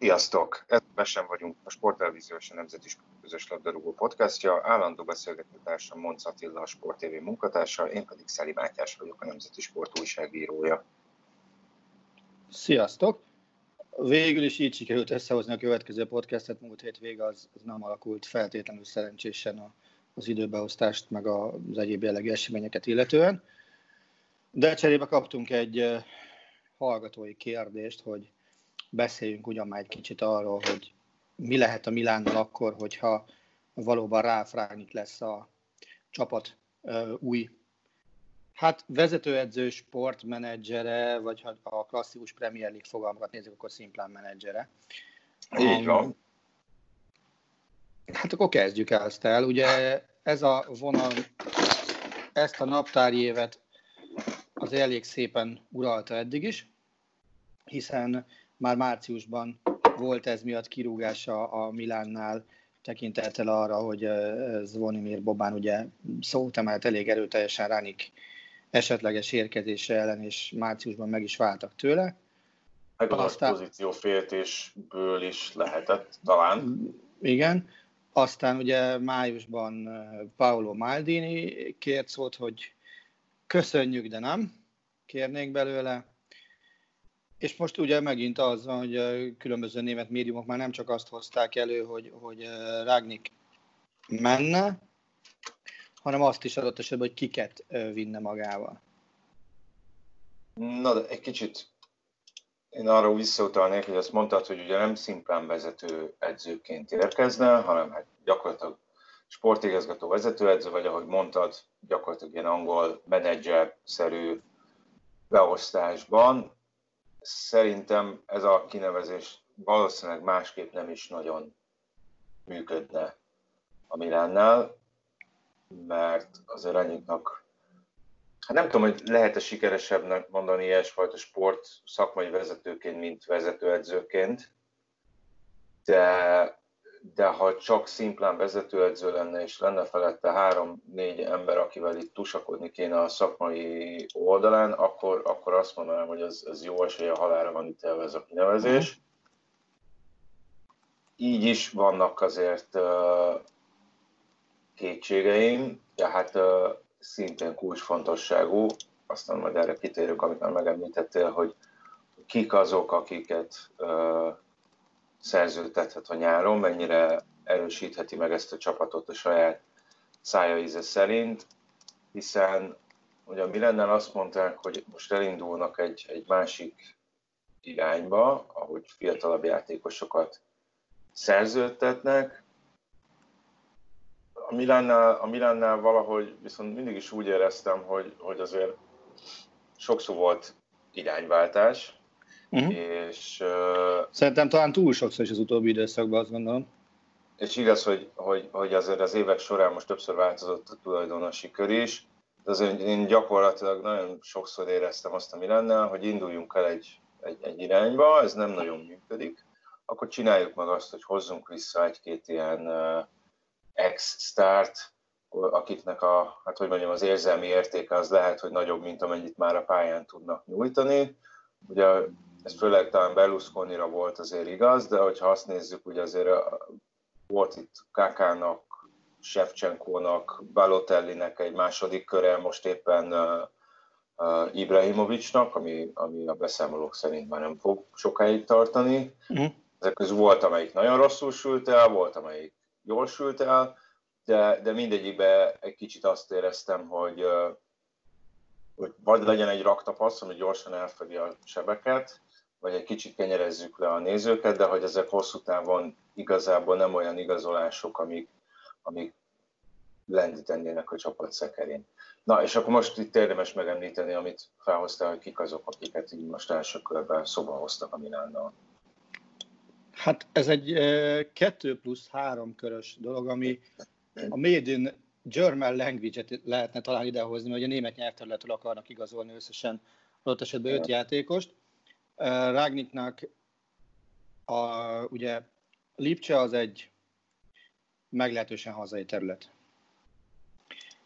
Sziasztok! Ebben vagyunk a Sporttelevízió és a Nemzeti Közös Labdarúgó podcastja. Állandó beszélgetőtársam Monc Attila, a Sport TV munkatársa, én pedig Szeli Mátyás vagyok, a Nemzeti Sport újságírója. Sziasztok! Végül is így sikerült összehozni a következő podcastet, múlt hét vége az, az nem alakult feltétlenül szerencsésen a, az időbeosztást, meg az egyéb jellegű eseményeket illetően. De cserébe kaptunk egy hallgatói kérdést, hogy beszéljünk ugyan már egy kicsit arról, hogy mi lehet a Milánnal akkor, hogyha valóban ráfrágnik lesz a csapat uh, új Hát vezetőedző, sportmenedzsere, vagy ha a klasszikus Premier League fogalmakat nézzük, akkor szimplán menedzsere. Így van. Hát akkor kezdjük el ezt el. Ugye ez a vonal, ezt a naptári évet az elég szépen uralta eddig is, hiszen már márciusban volt ez miatt kirúgása a Milánnál, tekintettel arra, hogy Zvonimir Bobán ugye szót emelt elég erőteljesen Ránik esetleges érkezése ellen, és márciusban meg is váltak tőle. Meg az Aztán... pozícióféltésből is lehetett talán. Igen. Aztán ugye májusban Paolo Maldini kért szót, hogy köszönjük, de nem kérnék belőle. És most ugye megint az van, hogy különböző német médiumok már nem csak azt hozták elő, hogy, hogy Rágnik menne, hanem azt is adott esetben, hogy kiket vinne magával. Na, de egy kicsit én arra visszautalnék, hogy azt mondtad, hogy ugye nem szimplán vezető edzőként érkezne, hanem hát gyakorlatilag sportigazgató vezetőedző, vagy ahogy mondtad, gyakorlatilag ilyen angol menedzser-szerű beosztásban szerintem ez a kinevezés valószínűleg másképp nem is nagyon működne a Milánnál, mert azért annyitnak, hát nem tudom, hogy lehet-e sikeresebbnek mondani ilyesfajta sport szakmai vezetőként, mint vezetőedzőként, de, de ha csak szimplán vezetőedző lenne, és lenne felette három-négy ember, akivel itt tusakodni kéne a szakmai oldalán, akkor, akkor azt mondanám, hogy ez, ez jó esélye halára van ítélve ez a kinevezés. Így is vannak azért uh, kétségeim, tehát uh, szintén kulcsfontosságú, aztán majd erre kitérünk, amit már megemlítettél, hogy kik azok, akiket uh, szerződtethet a nyáron, mennyire erősítheti meg ezt a csapatot a saját szája íze szerint, hiszen ugye a Milennel azt mondták, hogy most elindulnak egy, egy másik irányba, ahogy fiatalabb játékosokat szerződtetnek. A Milánnál, a Milánnál valahogy viszont mindig is úgy éreztem, hogy, hogy azért sokszor volt irányváltás, Uh-huh. És, uh, Szerintem talán túl sokszor is az utóbbi időszakban, azt gondolom. És igaz, hogy, hogy, hogy azért az évek során most többször változott a tulajdonosi kör is, de azért én gyakorlatilag nagyon sokszor éreztem azt a Milannál, hogy induljunk el egy, egy, egy irányba, ez nem nagyon működik, akkor csináljuk meg azt, hogy hozzunk vissza egy-két ilyen uh, ex-start, akiknek a, hát hogy mondjam, az érzelmi értéke az lehet, hogy nagyobb, mint amennyit már a pályán tudnak nyújtani. Ugye ez főleg talán Berlusconira volt azért igaz, de hogyha azt nézzük, hogy azért volt itt Kakának, Shevchenkónak, Balotellinek egy második köre, most éppen uh, Ibrahimovicsnak, ami, ami a beszámolók szerint már nem fog sokáig tartani. Uh-huh. Ezek közül volt, amelyik nagyon rosszul sült el, volt, amelyik jól sült el, de, de mindegyikben egy kicsit azt éreztem, hogy, hogy vagy legyen egy raktapasz, ami gyorsan elfedi a sebeket, vagy egy kicsit kenyerezzük le a nézőket, de hogy ezek hosszú távon igazából nem olyan igazolások, amik, amik lendítenének a csapat szekerén. Na, és akkor most itt érdemes megemlíteni, amit felhoztál, hogy kik azok, akiket így most első körben szoba hoztak a Milánnal. Hát ez egy kettő plusz három körös dolog, ami a Made in German language-et lehetne talán idehozni, mert a német nyelvterületről akarnak igazolni összesen adott esetben öt játékost. Rágniknak a, ugye Lipcse az egy meglehetősen hazai terület.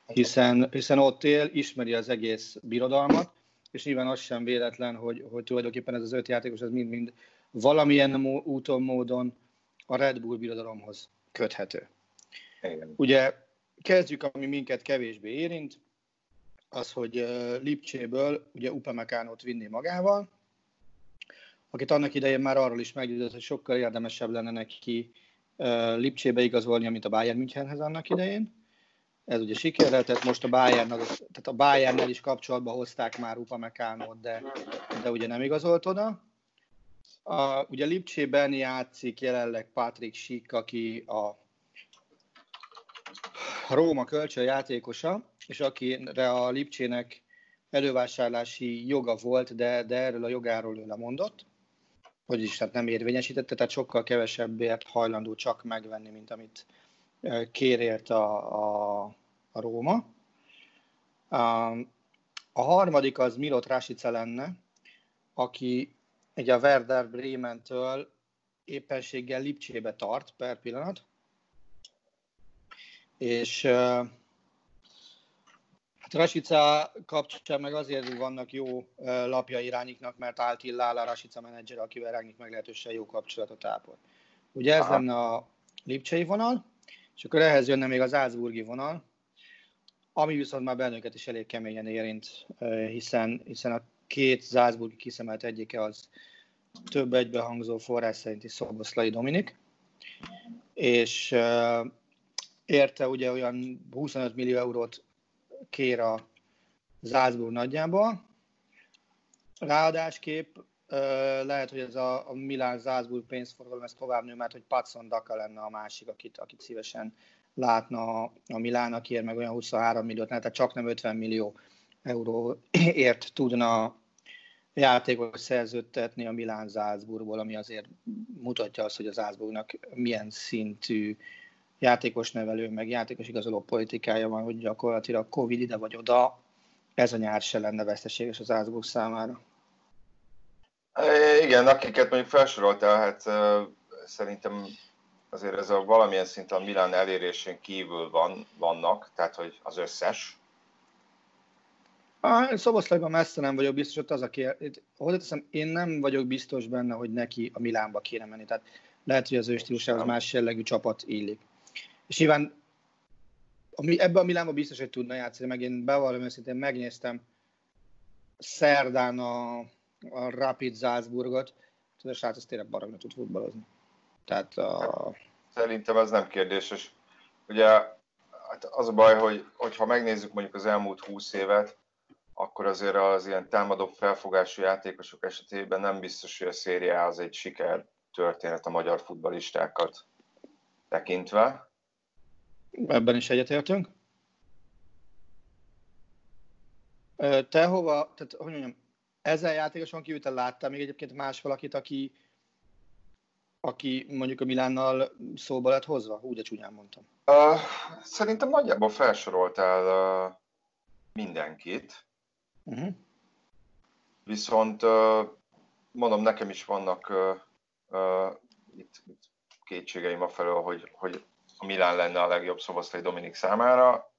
Hiszen, hiszen ott él, ismeri az egész birodalmat, és nyilván az sem véletlen, hogy, hogy tulajdonképpen ez az öt játékos, ez mind-mind valamilyen úton, módon a Red Bull birodalomhoz köthető. Igen. Ugye kezdjük, ami minket kevésbé érint, az, hogy Lipcséből ugye Upamecánot vinni magával, akit annak idején már arról is meggyőzött, hogy sokkal érdemesebb lenne neki Lipcsébe igazolnia, mint a Bayern Münchenhez annak idején. Ez ugye siker lehetett, most a Bayern, tehát a Bayernnel is kapcsolatba hozták már Upamecánot, de, de ugye nem igazolt oda. A, ugye Lipcsében játszik jelenleg Patrick Schick, aki a Róma kölcsön játékosa, és akire a Lipcsének elővásárlási joga volt, de, de erről a jogáról ő lemondott, vagyis hát nem érvényesítette, tehát sokkal kevesebbért hajlandó csak megvenni, mint amit kérért a, a, a Róma. A, harmadik az Milot Rasica lenne, aki egy a Werder Bremen-től éppenséggel Lipcsébe tart per pillanat, és Rasica kapcsán meg azért vannak jó lapja irányiknak, mert Altilla a Rasica menedzser, akivel Rágnik meglehetősen jó kapcsolatot ápol. Ugye ez Aha. lenne a Lipcsei vonal, és akkor ehhez jönne még az Álcburgi vonal, ami viszont már bennünket is elég keményen érint, hiszen, hiszen a két Zászburgi kiszemelt egyike az több egybehangzó forrás szerinti Szoboszlai Dominik, és érte ugye olyan 25 millió eurót kér a Zászburg nagyjából. Ráadásképp lehet, hogy ez a, a Milán Zászburg pénzforgalom ez tovább nő, mert hogy Patson Daka lenne a másik, akit, akit szívesen látna a, a Milán, akiért meg olyan 23 milliót, tehát csak nem 50 millió euróért tudna játékot szerződtetni a Milán Zászburgból, ami azért mutatja azt, hogy az Zászburgnak milyen szintű játékos nevelő, meg játékos igazoló politikája van, hogy gyakorlatilag Covid ide vagy oda, ez a nyár se lenne veszteséges az Zászburg számára. Igen, akiket mondjuk felsoroltál, hát szerintem azért ez a valamilyen szinten a Milán elérésén kívül van, vannak, tehát hogy az összes. Ah, Szoboszlajban messze nem vagyok biztos, hogy az a. Hozzáteszem, én nem vagyok biztos benne, hogy neki a Milánba kéne menni. Tehát lehet, hogy az ő stílusához más jellegű csapat illik. És nyilván ami, ebben a Milánban biztos, hogy tudna játszani, meg én bevallom őszintén megnéztem szerdán a, a Rapid Salzburgot, tudod, a srác az tényleg baromra tud futballozni. Tehát a... Szerintem ez nem kérdéses. Ugye hát az a baj, hogy, hogyha megnézzük mondjuk az elmúlt 20 évet, akkor azért az ilyen támadó felfogású játékosok esetében nem biztos, hogy a széria az egy siker történet a magyar futbalistákat tekintve. Ebben is egyetértünk. Te hova, tehát hogy mondjam, ezzel játékoson kívül te láttál még egyébként más valakit, aki, aki mondjuk a Milánnal szóba lett hozva? Úgy de csúnyán mondtam. Uh, szerintem nagyjából felsoroltál uh, mindenkit. Uh-huh. Viszont uh, mondom, nekem is vannak uh, uh, itt, itt kétségeim a felől, hogy, hogy a Milán lenne a legjobb Szoboszlai Dominik számára.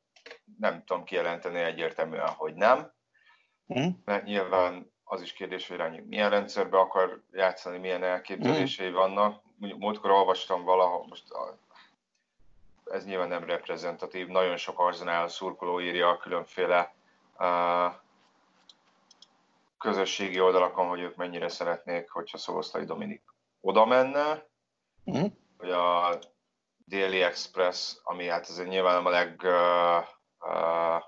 Nem tudom kijelenteni egyértelműen, hogy nem. Uh-huh. Mert nyilván az is kérdés, hogy Rányi milyen rendszerbe akar játszani, milyen elképzelései mm. vannak. Múltkor olvastam valahol, most ez nyilván nem reprezentatív, nagyon sok arzenál szurkoló írja a különféle uh, közösségi oldalakon, hogy ők mennyire szeretnék, hogyha Szoboszlai Dominik oda menne, mm. hogy a Daily Express, ami hát ez nyilván a leg uh, uh,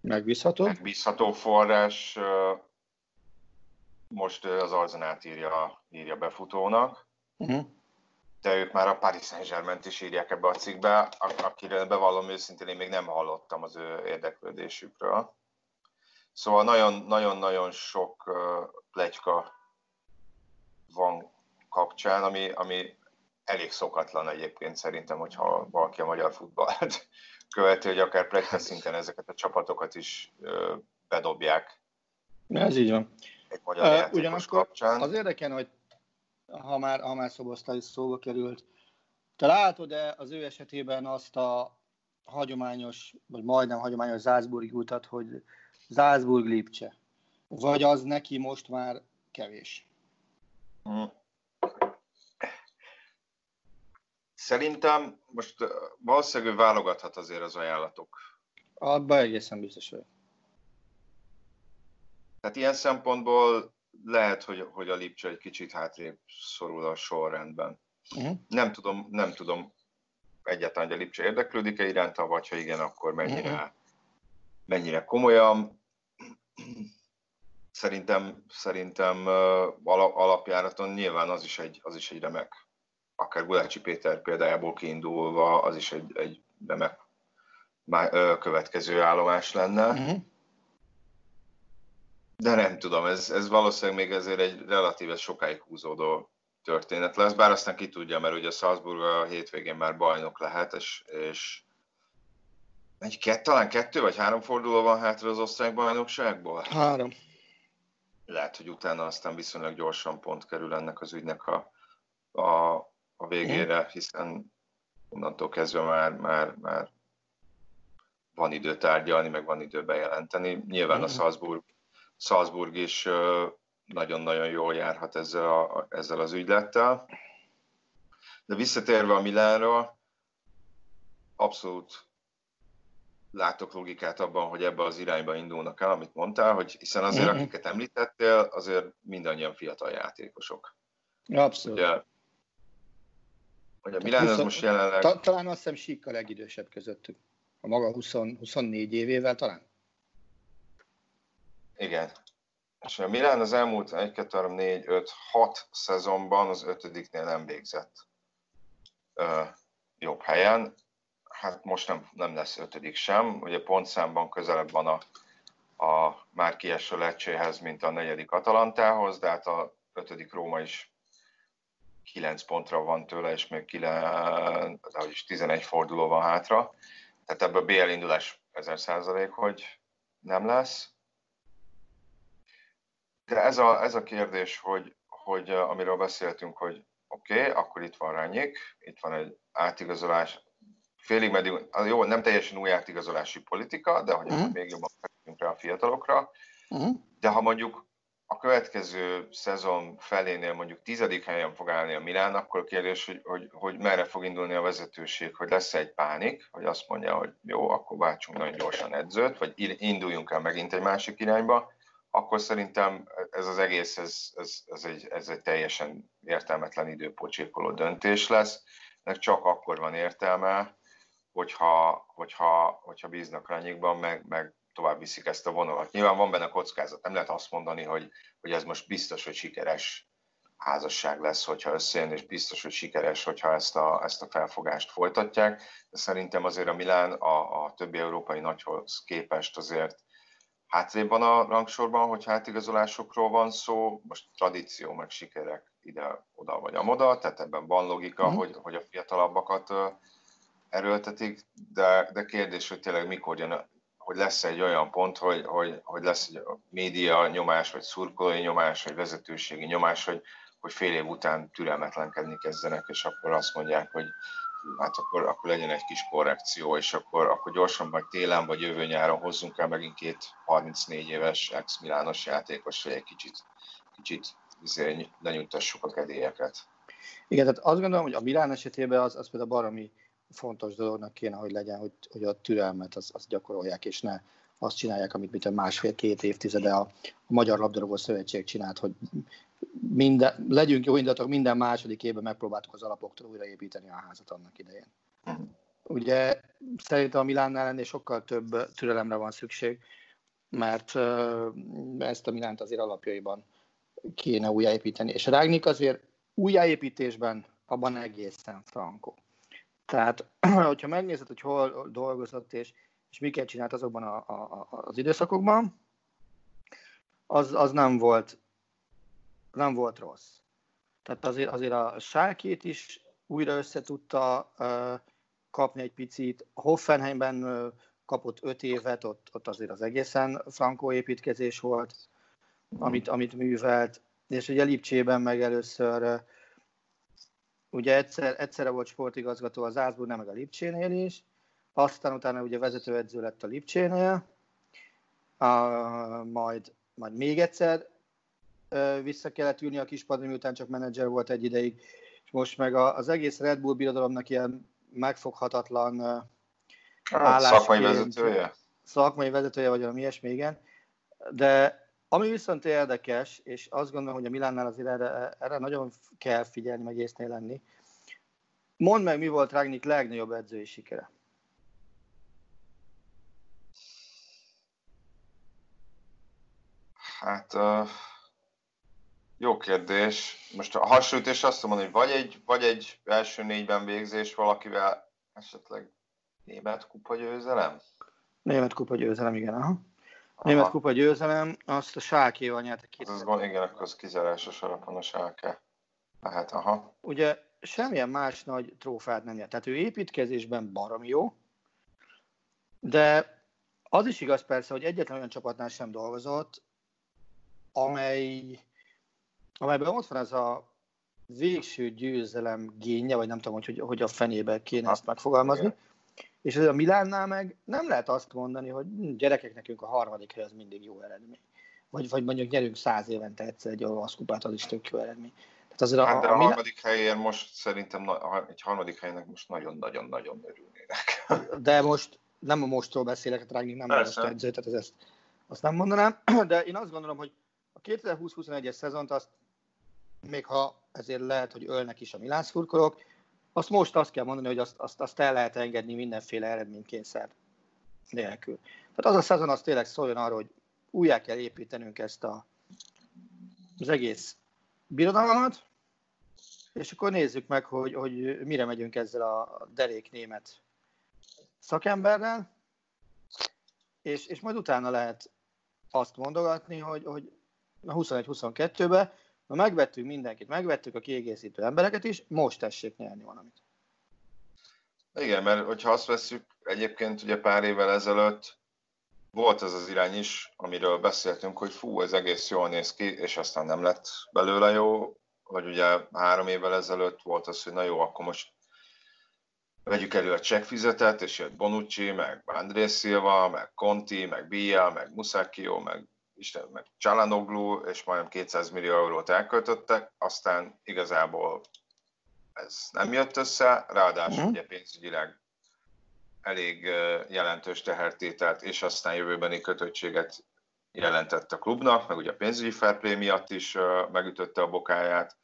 megbízható. megbízható forrás, uh, most az Arzenát írja, írja befutónak, uh-huh. de ők már a Paris Saint-Germain is írják ebbe a cikkbe, akire bevallom őszintén, én még nem hallottam az ő érdeklődésükről. Szóval nagyon-nagyon sok plegyka van kapcsán, ami, ami elég szokatlan egyébként szerintem, hogyha valaki a magyar futballt követi, hogy akár plegyka szinten ezeket a csapatokat is bedobják. Ez így van. Egy magyar uh, Ugyanakkor kapcsán. az érdekel, hogy ha már, ha már Szoboszlai szóba került, te látod-e az ő esetében azt a hagyományos, vagy majdnem hagyományos Zászburgi utat, hogy Zászburg Lipcse? Vagy az neki most már kevés? Hmm. Szerintem most valószínűleg válogathat azért az ajánlatok. Abba egészen biztos vagyok. Tehát ilyen szempontból lehet, hogy, hogy a Lipcse egy kicsit hátrébb szorul a sorrendben. Uh-huh. Nem tudom, nem tudom egyáltalán, hogy a Lipcse érdeklődik-e iránta, vagy ha igen, akkor mennyire, uh-huh. mennyire komolyan. Szerintem, szerintem alapjáraton nyilván az is egy, az is egy remek, akár Gulácsi Péter példájából kiindulva, az is egy, egy remek következő állomás lenne. Uh-huh. De nem tudom, ez, ez valószínűleg még ezért egy relatíve sokáig húzódó történet lesz, bár aztán ki tudja, mert ugye Salzburg a hétvégén már bajnok lehet, és, és egy kett, talán kettő vagy három forduló van hátra az osztrák bajnokságból? Három. Lehet, hogy utána aztán viszonylag gyorsan pont kerül ennek az ügynek a, a, a végére, hiszen onnantól kezdve már, már, már van idő tárgyalni, meg van idő bejelenteni. Nyilván a Salzburg Salzburg is nagyon-nagyon jól járhat ezzel, a, ezzel az ügylettel. De visszatérve a Milánra, abszolút látok logikát abban, hogy ebbe az irányba indulnak el, amit mondtál, hogy hiszen azért, mm-hmm. akiket említettél, azért mindannyian fiatal játékosok. Abszolút. Ugye, hogy a Milán az most jelenleg... Ta, talán azt hiszem Sik a legidősebb közöttük. A maga 20, 24 évével talán. Igen. És a Milán az elmúlt 1, 2, 3, 4, 5, 6 szezonban az ötödiknél nem végzett ö, jobb helyen. Hát most nem, nem lesz ötödik sem. Ugye pontszámban közelebb van a, a már kieső lecséhez, mint a negyedik Atalantához, de hát a ötödik Róma is 9 pontra van tőle, és még 9, de is 11 forduló van hátra. Tehát ebből BL indulás 1000 százalék, hogy nem lesz. De ez a, ez a kérdés, hogy, hogy amiről beszéltünk, hogy oké, okay, akkor itt van Rányék, itt van egy átigazolás, félig meddig, jó, nem teljesen új átigazolási politika, de hogy uh-huh. még jobban fektetünk rá a fiatalokra, uh-huh. de ha mondjuk a következő szezon felénél mondjuk tizedik helyen fog állni a Milán, akkor kérdés, hogy, hogy, hogy merre fog indulni a vezetőség, hogy lesz egy pánik, hogy azt mondja, hogy jó, akkor váltsunk nagyon gyorsan edzőt, vagy induljunk el megint egy másik irányba, akkor szerintem ez az egész, ez, ez, ez, egy, ez egy teljesen értelmetlen időpocsékoló döntés lesz, mert csak akkor van értelme, hogyha, hogyha, hogyha bíznak Ranyikban, meg, meg tovább viszik ezt a vonalat. Nyilván van benne kockázat, nem lehet azt mondani, hogy, hogy ez most biztos, hogy sikeres házasság lesz, hogyha összejön, és biztos, hogy sikeres, hogyha ezt a, ezt a felfogást folytatják. De szerintem azért a Milán a, a többi európai nagyhoz képest azért hátrébb van a rangsorban, hogy hátigazolásokról van szó, most tradíció meg sikerek ide-oda vagy amoda, tehát ebben van logika, mm. hogy, hogy a fiatalabbakat erőltetik, de, de kérdés, hogy tényleg mikor jön, hogy lesz egy olyan pont, hogy, hogy, hogy lesz egy média nyomás, vagy szurkolói nyomás, vagy vezetőségi nyomás, hogy, hogy fél év után türelmetlenkedni kezdenek, és akkor azt mondják, hogy hát akkor, akkor legyen egy kis korrekció, és akkor, akkor gyorsan vagy télen, vagy jövő nyáron hozzunk el megint két 34 éves ex-milános játékos, hogy egy kicsit, kicsit izé, lenyugtassuk a kedélyeket. Igen, tehát azt gondolom, hogy a Milán esetében az, az például baromi fontos dolognak kéne, hogy legyen, hogy, hogy a türelmet az, az gyakorolják, és ne azt csinálják, amit mit a másfél-két évtizede a, a Magyar Labdarúgó Szövetség csinált, hogy minden, legyünk jó indulatok, minden második évben megpróbáltuk az alapoktól újraépíteni a házat annak idején. Ugye szerintem a Milánnál ennél sokkal több türelemre van szükség, mert ezt a Milánt azért alapjaiban kéne újjáépíteni. És Rágnik azért újjáépítésben abban egészen frankó. Tehát, hogyha megnézed, hogy hol dolgozott és, és miket csinált azokban a, a, az időszakokban, az, az nem volt nem volt rossz. Tehát azért, azért a sárkét is újra össze tudta uh, kapni egy picit. Hoffenheimben uh, kapott öt évet, ott, ott azért az egészen frankó építkezés volt, amit, amit művelt. És ugye Lipcsében meg először uh, ugye egyszer, egyszerre volt sportigazgató az Ászburgnál, meg a Lipcsénél is, aztán utána ugye vezetőedző lett a Lipcsénél, uh, majd, majd még egyszer vissza kellett ülni a kispadra, miután csak menedzser volt egy ideig, és most meg az egész Red Bull birodalomnak ilyen megfoghatatlan állás. Szakmai vezetője? Szakmai vezetője, vagy valami ilyesmi, igen. De ami viszont érdekes, és azt gondolom, hogy a Milánnál azért erre, erre nagyon kell figyelni, meg észnél lenni. Mondd meg, mi volt Ragnik legnagyobb edzői sikere? Hát uh, jó kérdés. Most a hasonlítés azt mondom, hogy vagy egy, vagy egy első négyben végzés valakivel esetleg német kupa győzelem? Német kupa győzelem, igen. Aha. Német kupa győzelem, azt a Sákéval nyerte ki. Az, az, igen, akkor az kizárásos alapon a Sáke. Lehet, aha. Ugye semmilyen más nagy trófát nem nyert. Tehát ő építkezésben barom jó, de az is igaz persze, hogy egyetlen olyan csapatnál sem dolgozott, amely amelyben ott van ez a végső győzelem génje, vagy nem tudom, hogy, hogy a fenébe kéne ezt megfogalmazni. Igen. És ez a Milánnál meg nem lehet azt mondani, hogy hm, gyerekek, nekünk a harmadik hely az mindig jó eredmény. Vagy, vagy mondjuk nyerünk száz évente egyszer egy olasz kupát, az is tök jó eredmény. Tehát azért hát, a, de a, a harmadik helyen most szerintem egy harmadik helynek most nagyon-nagyon-nagyon örülnének. De most nem a mostról beszélek, hát Ragnik nem most edző, tehát ez ezt, azt nem mondanám, de én azt gondolom, hogy a 2020-21-es szezont azt még ha ezért lehet, hogy ölnek is a Milán szurkolók, azt most azt kell mondani, hogy azt, azt, azt el lehet engedni mindenféle eredménykényszer nélkül. Tehát az a szezon az tényleg szóljon arra, hogy újjá kell építenünk ezt a, az egész birodalmat, és akkor nézzük meg, hogy, hogy mire megyünk ezzel a derék német szakemberrel, és, és majd utána lehet azt mondogatni, hogy, hogy a 21-22-ben Na megvettük mindenkit, megvettük a kiegészítő embereket is, most tessék nyerni valamit. Igen, mert hogyha azt veszük, egyébként ugye pár évvel ezelőtt volt ez az irány is, amiről beszéltünk, hogy fú, ez egész jól néz ki, és aztán nem lett belőle jó, vagy ugye három évvel ezelőtt volt az, hogy na jó, akkor most vegyük elő a csekkfizetet, és jött Bonucci, meg André Silva, meg Conti, meg Biel, meg Musakio, meg Isten, meg Csalanoglu, és majdnem 200 millió eurót elköltöttek, aztán igazából ez nem jött össze, ráadásul uh-huh. ugye pénzügyileg elég jelentős tehertételt, és aztán jövőbeni kötöttséget jelentett a klubnak, meg ugye a pénzügyi fair miatt is megütötte a bokáját.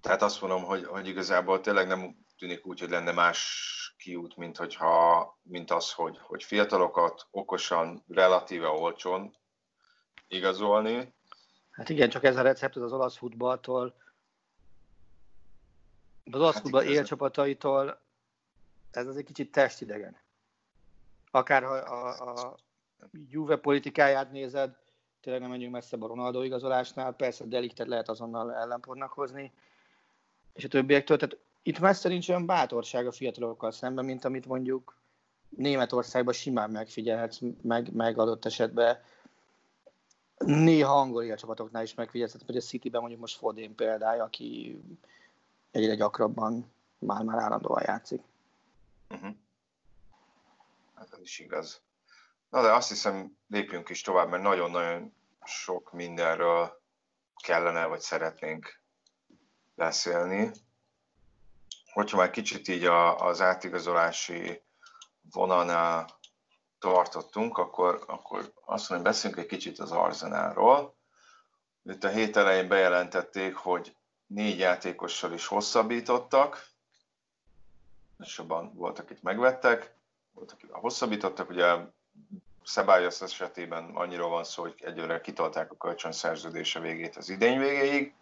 Tehát azt mondom, hogy, hogy igazából tényleg nem tűnik úgy, hogy lenne más kiút, mint, hogyha, mint az, hogy, hogy fiatalokat okosan, relatíve olcsón igazolni. Hát igen, csak ez a recept az olasz futballtól, az olasz hát futball élcsapataitól, ez az egy kicsit testidegen. Akár ha a, a Juve politikáját nézed, tényleg nem menjünk messze a Ronaldo igazolásnál, persze deliktet lehet azonnal ellenpontnak hozni, és a többiektől, tehát itt messze nincs olyan bátorság a fiatalokkal szemben, mint amit mondjuk Németországban simán megfigyelhetsz, meg, meg adott esetben néha angol csapatoknál is megfigyelhetsz, hogy a Cityben mondjuk most Fodén példája, aki egyre gyakrabban már-már állandóan játszik. Uh-huh. Ez is igaz. Na de azt hiszem, lépjünk is tovább, mert nagyon-nagyon sok mindenről kellene, vagy szeretnénk beszélni hogyha már kicsit így a, az átigazolási vonalnál tartottunk, akkor, akkor azt mondom, hogy beszélünk egy kicsit az Arzenálról. itt a hét elején bejelentették, hogy négy játékossal is hosszabbítottak, és abban voltak, itt megvettek, voltak, akik hosszabbítottak, ugye Szabályos esetében annyira van szó, hogy egyőre kitolták a kölcsön szerződése végét az idény végéig.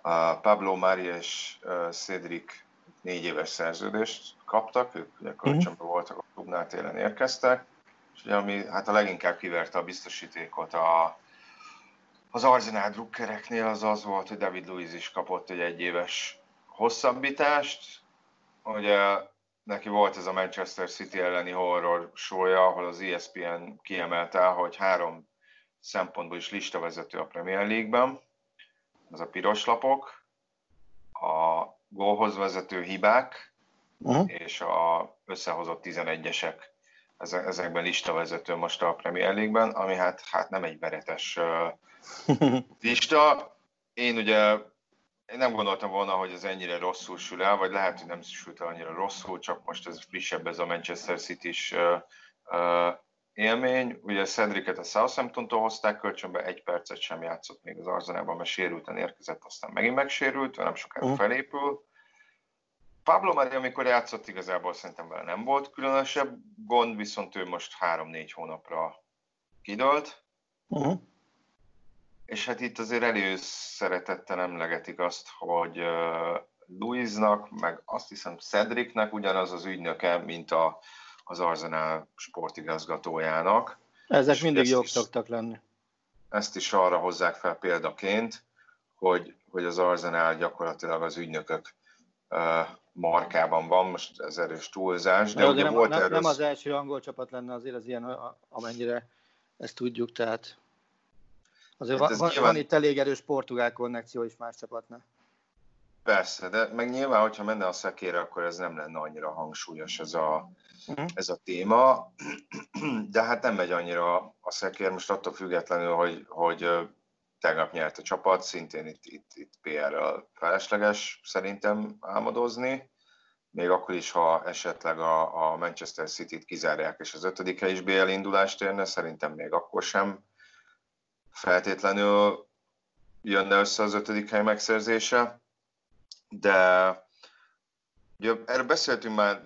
A Pablo Maria és Cedric négy éves szerződést kaptak, ők ugye kölcsönben voltak, klubnál télen érkeztek, és ugye ami hát a leginkább kiverte a biztosítékot a, az Arsenal drukkereknél az az volt, hogy David Luiz is kapott egy egyéves hosszabbítást. Ugye neki volt ez a Manchester City elleni horror sója, ahol az ESPN kiemelte, hogy három szempontból is listavezető a Premier League-ben. Az a piros lapok, a gólhoz vezető hibák, uh-huh. és a összehozott 11-esek ezekben listavezető most a Premier League-ben, ami hát, hát nem egy veretes lista. Én ugye én nem gondoltam volna, hogy ez ennyire rosszul sül el, vagy lehet, hogy nem sült el annyira rosszul, csak most ez frissebb ez a Manchester City-s élmény. Ugye Cedricet a Southampton-tól hozták kölcsönbe, egy percet sem játszott még az Arzenában, mert sérülten érkezett, aztán megint megsérült, nem sokára felépül. Pablo Mari, amikor játszott, igazából szerintem vele nem volt különösebb gond, viszont ő most 3-4 hónapra kidőlt. Uh-huh. És hát itt azért előszeretettel emlegetik azt, hogy uh, Louisnak, meg azt hiszem Cedricnek ugyanaz az ügynöke, mint a, az Arsenal sportigazgatójának. Ezek és mindig jók szoktak lenni. Ezt is arra hozzák fel példaként, hogy, hogy az Arsenal gyakorlatilag az ügynökök markában van, most ez erős túlzás. De, de ugye nem, volt nem, erős... nem az első angol csapat lenne azért az ilyen, amennyire ezt tudjuk, tehát Azért hát van, nyilván... van itt elég erős portugál konnekció is más csapatnál. Persze, de meg nyilván, hogyha menne a szekére, akkor ez nem lenne annyira hangsúlyos ez a, uh-huh. ez a téma, de hát nem megy annyira a szekér, most attól függetlenül, hogy, hogy tegnap nyert a csapat, szintén itt, itt, itt PR-rel felesleges szerintem álmodozni, még akkor is, ha esetleg a, a Manchester City-t kizárják, és az ötödik hely is BL indulást érne, szerintem még akkor sem feltétlenül jönne össze az ötödik hely megszerzése, de ugye, erről beszéltünk már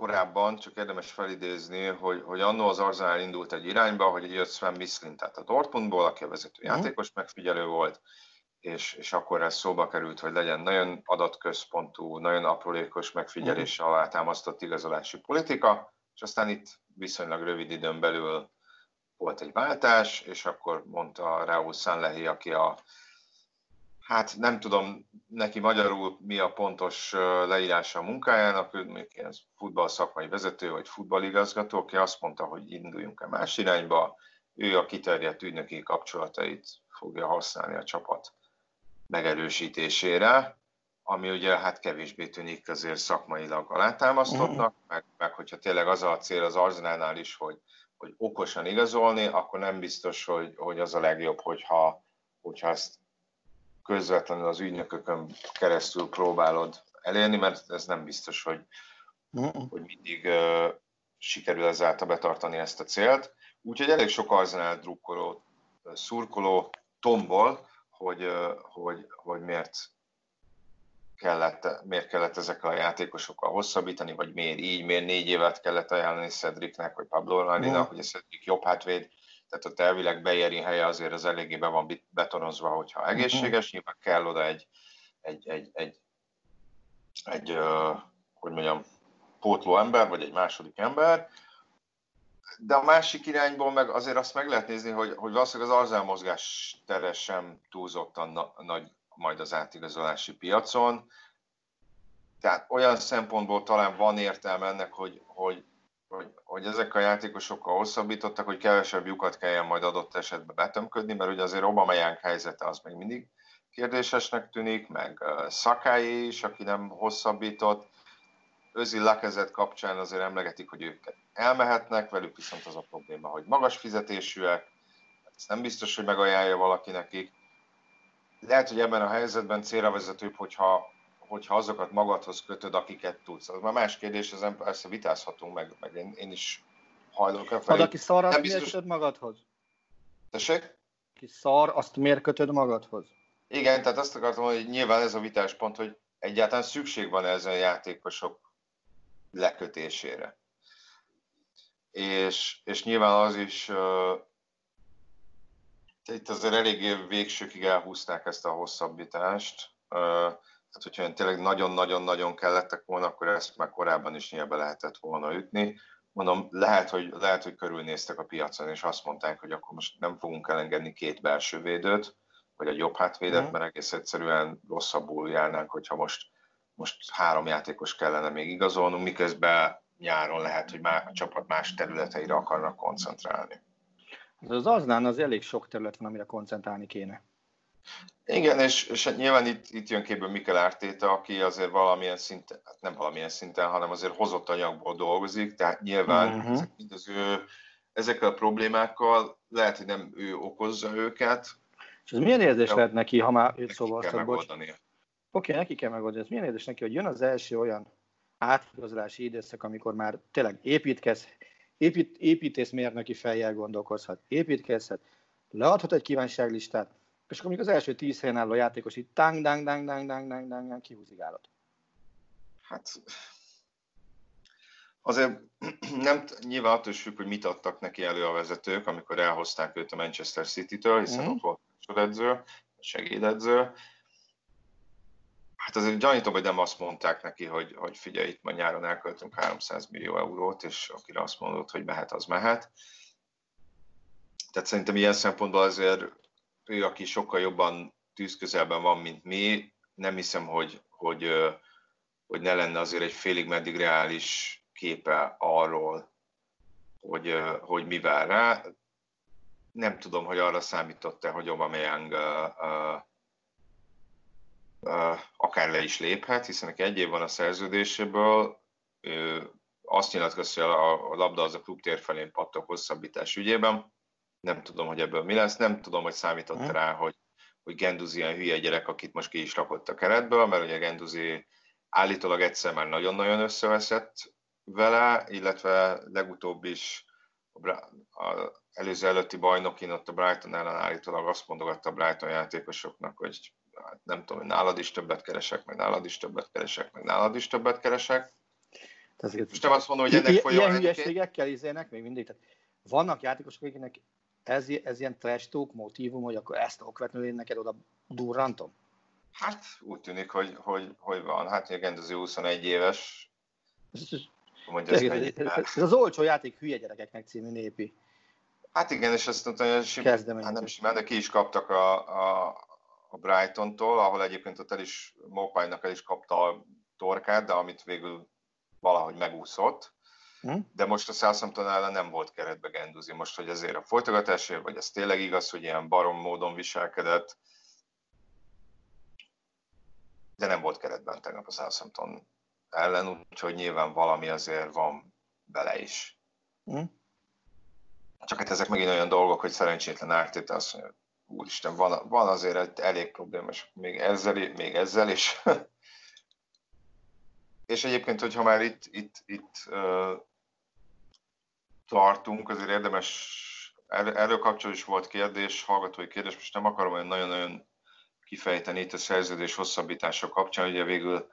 korábban, csak érdemes felidézni, hogy, hogy annó az Arsenal indult egy irányba, hogy jött Sven Mislin, tehát a Dortmundból, aki a vezető uh-huh. játékos megfigyelő volt, és, és akkor ez szóba került, hogy legyen nagyon adatközpontú, nagyon aprólékos megfigyeléssel mhm. alátámasztott igazolási politika, és aztán itt viszonylag rövid időn belül volt egy váltás, és akkor mondta Raúl Sanlehi, aki a hát nem tudom neki magyarul mi a pontos leírása a munkájának, ő még ilyen futball szakmai vezető vagy futballigazgató, aki azt mondta, hogy induljunk-e más irányba, ő a kiterjedt ügynöki kapcsolatait fogja használni a csapat megerősítésére, ami ugye hát kevésbé tűnik azért szakmailag alátámasztottnak, meg, meg hogyha tényleg az a cél az Arzenálnál is, hogy hogy okosan igazolni, akkor nem biztos, hogy, hogy az a legjobb, hogyha, hogyha ezt közvetlenül az ügynökökön keresztül próbálod elérni, mert ez nem biztos, hogy, hogy mindig uh, sikerül ezáltal betartani ezt a célt. Úgyhogy elég sok arzenál drukkoló, szurkoló tombol, hogy, uh, hogy, hogy miért kellett, miért kellett ezekkel a játékosokkal hosszabbítani, vagy miért így, miért négy évet kellett ajánlani Cedricnek, vagy Pablo Lalinak, hogy a Cedric jobb hátvéd, tehát ott elvileg Bejeri helye azért az eléggé be van betonozva, hogyha egészséges, nyilván kell oda egy, egy, egy, egy, egy hogy mondjam, pótló ember, vagy egy második ember, de a másik irányból meg azért azt meg lehet nézni, hogy, hogy valószínűleg az arzelmozgás tere sem túlzottan na, nagy majd az átigazolási piacon. Tehát olyan szempontból talán van értelme ennek, hogy, hogy, hogy, hogy ezek a játékosokkal hosszabbítottak, hogy kevesebb lyukat kelljen majd adott esetben betömködni, mert ugye azért Obameyang helyzete az még mindig kérdésesnek tűnik, meg Szakály is, aki nem hosszabbított. Özil Lakezet kapcsán azért emlegetik, hogy ők elmehetnek, velük viszont az a probléma, hogy magas fizetésűek, ez nem biztos, hogy megajánlja valaki nekik lehet, hogy ebben a helyzetben célra vezetőbb, hogyha, hogyha azokat magadhoz kötöd, akiket tudsz. Az már más kérdés, ezen persze vitázhatunk, meg, meg én, én is hajlok el felé. Ad, aki szarrat, nem biztos... magadhoz? Tessék? aki szar, azt miért kötöd magadhoz? Igen, tehát azt akartam, hogy nyilván ez a vitáspont, hogy egyáltalán szükség van ezen a játékosok lekötésére. És, és nyilván az is, uh, itt azért eléggé végsőkig elhúzták ezt a hosszabbítást. Uh, tehát, hogyha tényleg nagyon-nagyon-nagyon kellettek volna, akkor ezt már korábban is nyilván lehetett volna ütni. Mondom, lehet hogy, lehet, hogy körülnéztek a piacon, és azt mondták, hogy akkor most nem fogunk elengedni két belső védőt, vagy egy jobb hátvédet, mm. mert egész egyszerűen rosszabbul járnánk, hogyha most, most három játékos kellene még igazolnunk, miközben nyáron lehet, hogy már a csapat más területeire akarnak koncentrálni. De az aznán az elég sok terület van, amire koncentrálni kéne. Igen, és, és nyilván itt, itt jön képből Mikel Ártéta, aki azért valamilyen szinten, hát nem valamilyen szinten, hanem azért hozott anyagból dolgozik, tehát nyilván uh-huh. ezek mind az ő, ezekkel a problémákkal lehet, hogy nem ő okozza őket. És ez milyen érzés lehet neki, ha már őt szóval azt, Oké, okay, neki kell megoldani. Ez milyen érzés neki, hogy jön az első olyan átigazolási időszak, amikor már tényleg építkez, épít, építészmérnöki fejjel gondolkozhat, építkezhet, leadhat egy kívánságlistát, és akkor még az első tíz helyen álló játékos itt tang, dang, dang, dang, dang, dang, dang, dang kihúzik állat. Hát azért nem, nyilván attól is függ, hogy mit adtak neki elő a vezetők, amikor elhozták őt a Manchester City-től, hiszen mm. ott volt a segédedző. Hát azért gyanítom, hogy nem azt mondták neki, hogy, hogy figyelj, itt ma nyáron elköltünk 300 millió eurót, és akire azt mondott, hogy mehet, az mehet. Tehát szerintem ilyen szempontból azért ő, aki sokkal jobban tűzközelben van, mint mi, nem hiszem, hogy, hogy, hogy ne lenne azért egy félig meddig reális képe arról, hogy, hogy mi vár rá. Nem tudom, hogy arra számított-e, hogy Aubameyang uh, uh, uh, akár le is léphet, hiszen neki egy év van a szerződéséből, ő azt nyilatkozta, hogy a, labda az a klub tér felén pattog hosszabbítás ügyében, nem tudom, hogy ebből mi lesz, nem tudom, hogy számított hmm. rá, hogy, hogy Genduzi ilyen hülye gyerek, akit most ki is rakott a keretből, mert ugye Genduzi állítólag egyszer már nagyon-nagyon összeveszett vele, illetve legutóbb is a előző előtti bajnokin ott a Brighton ellen állítólag azt mondogatta a Brighton játékosoknak, hogy hát nem tudom, hogy nálad is többet keresek, meg nálad is többet keresek, meg nálad is többet keresek. Most nem azt mondom, hogy ennek folyamán... Ilyen hülyeségekkel izének még mindig. Tehát vannak játékosok, akiknek ez, ez ilyen trash talk motivum, hogy akkor ezt okvetlenül én neked oda durrantom? Hát úgy tűnik, hogy, hogy, hogy van. Hát ugye Gendozzi 21 éves. Mondja, ez, ez, ez, az olcsó játék hülye gyerekeknek című népi. Hát igen, és ezt mondta, hogy simán, hát nem simán, de ki is kaptak a, a, a Brighton-tól, ahol egyébként ott el is, Mopájnak el is kapta a torkát, de amit végül valahogy megúszott. Hm? De most a Southampton ellen nem volt keretbe Genduzi. Most, hogy ezért a folytogatásért, vagy ez tényleg igaz, hogy ilyen barom módon viselkedett, de nem volt keretben tegnap a Southampton ellen, úgyhogy nyilván valami azért van bele is. Hm? Csak hát ezek megint olyan dolgok, hogy szerencsétlen Ártéta azt mondja, úristen, van, van azért egy elég problémás még ezzel, még ezzel is. és egyébként, hogyha már itt, itt, itt uh, tartunk, azért érdemes, erről, erről kapcsolatban is volt kérdés, hallgatói kérdés, most nem akarom olyan nagyon-nagyon kifejteni itt a szerződés hosszabbítása kapcsán, ugye végül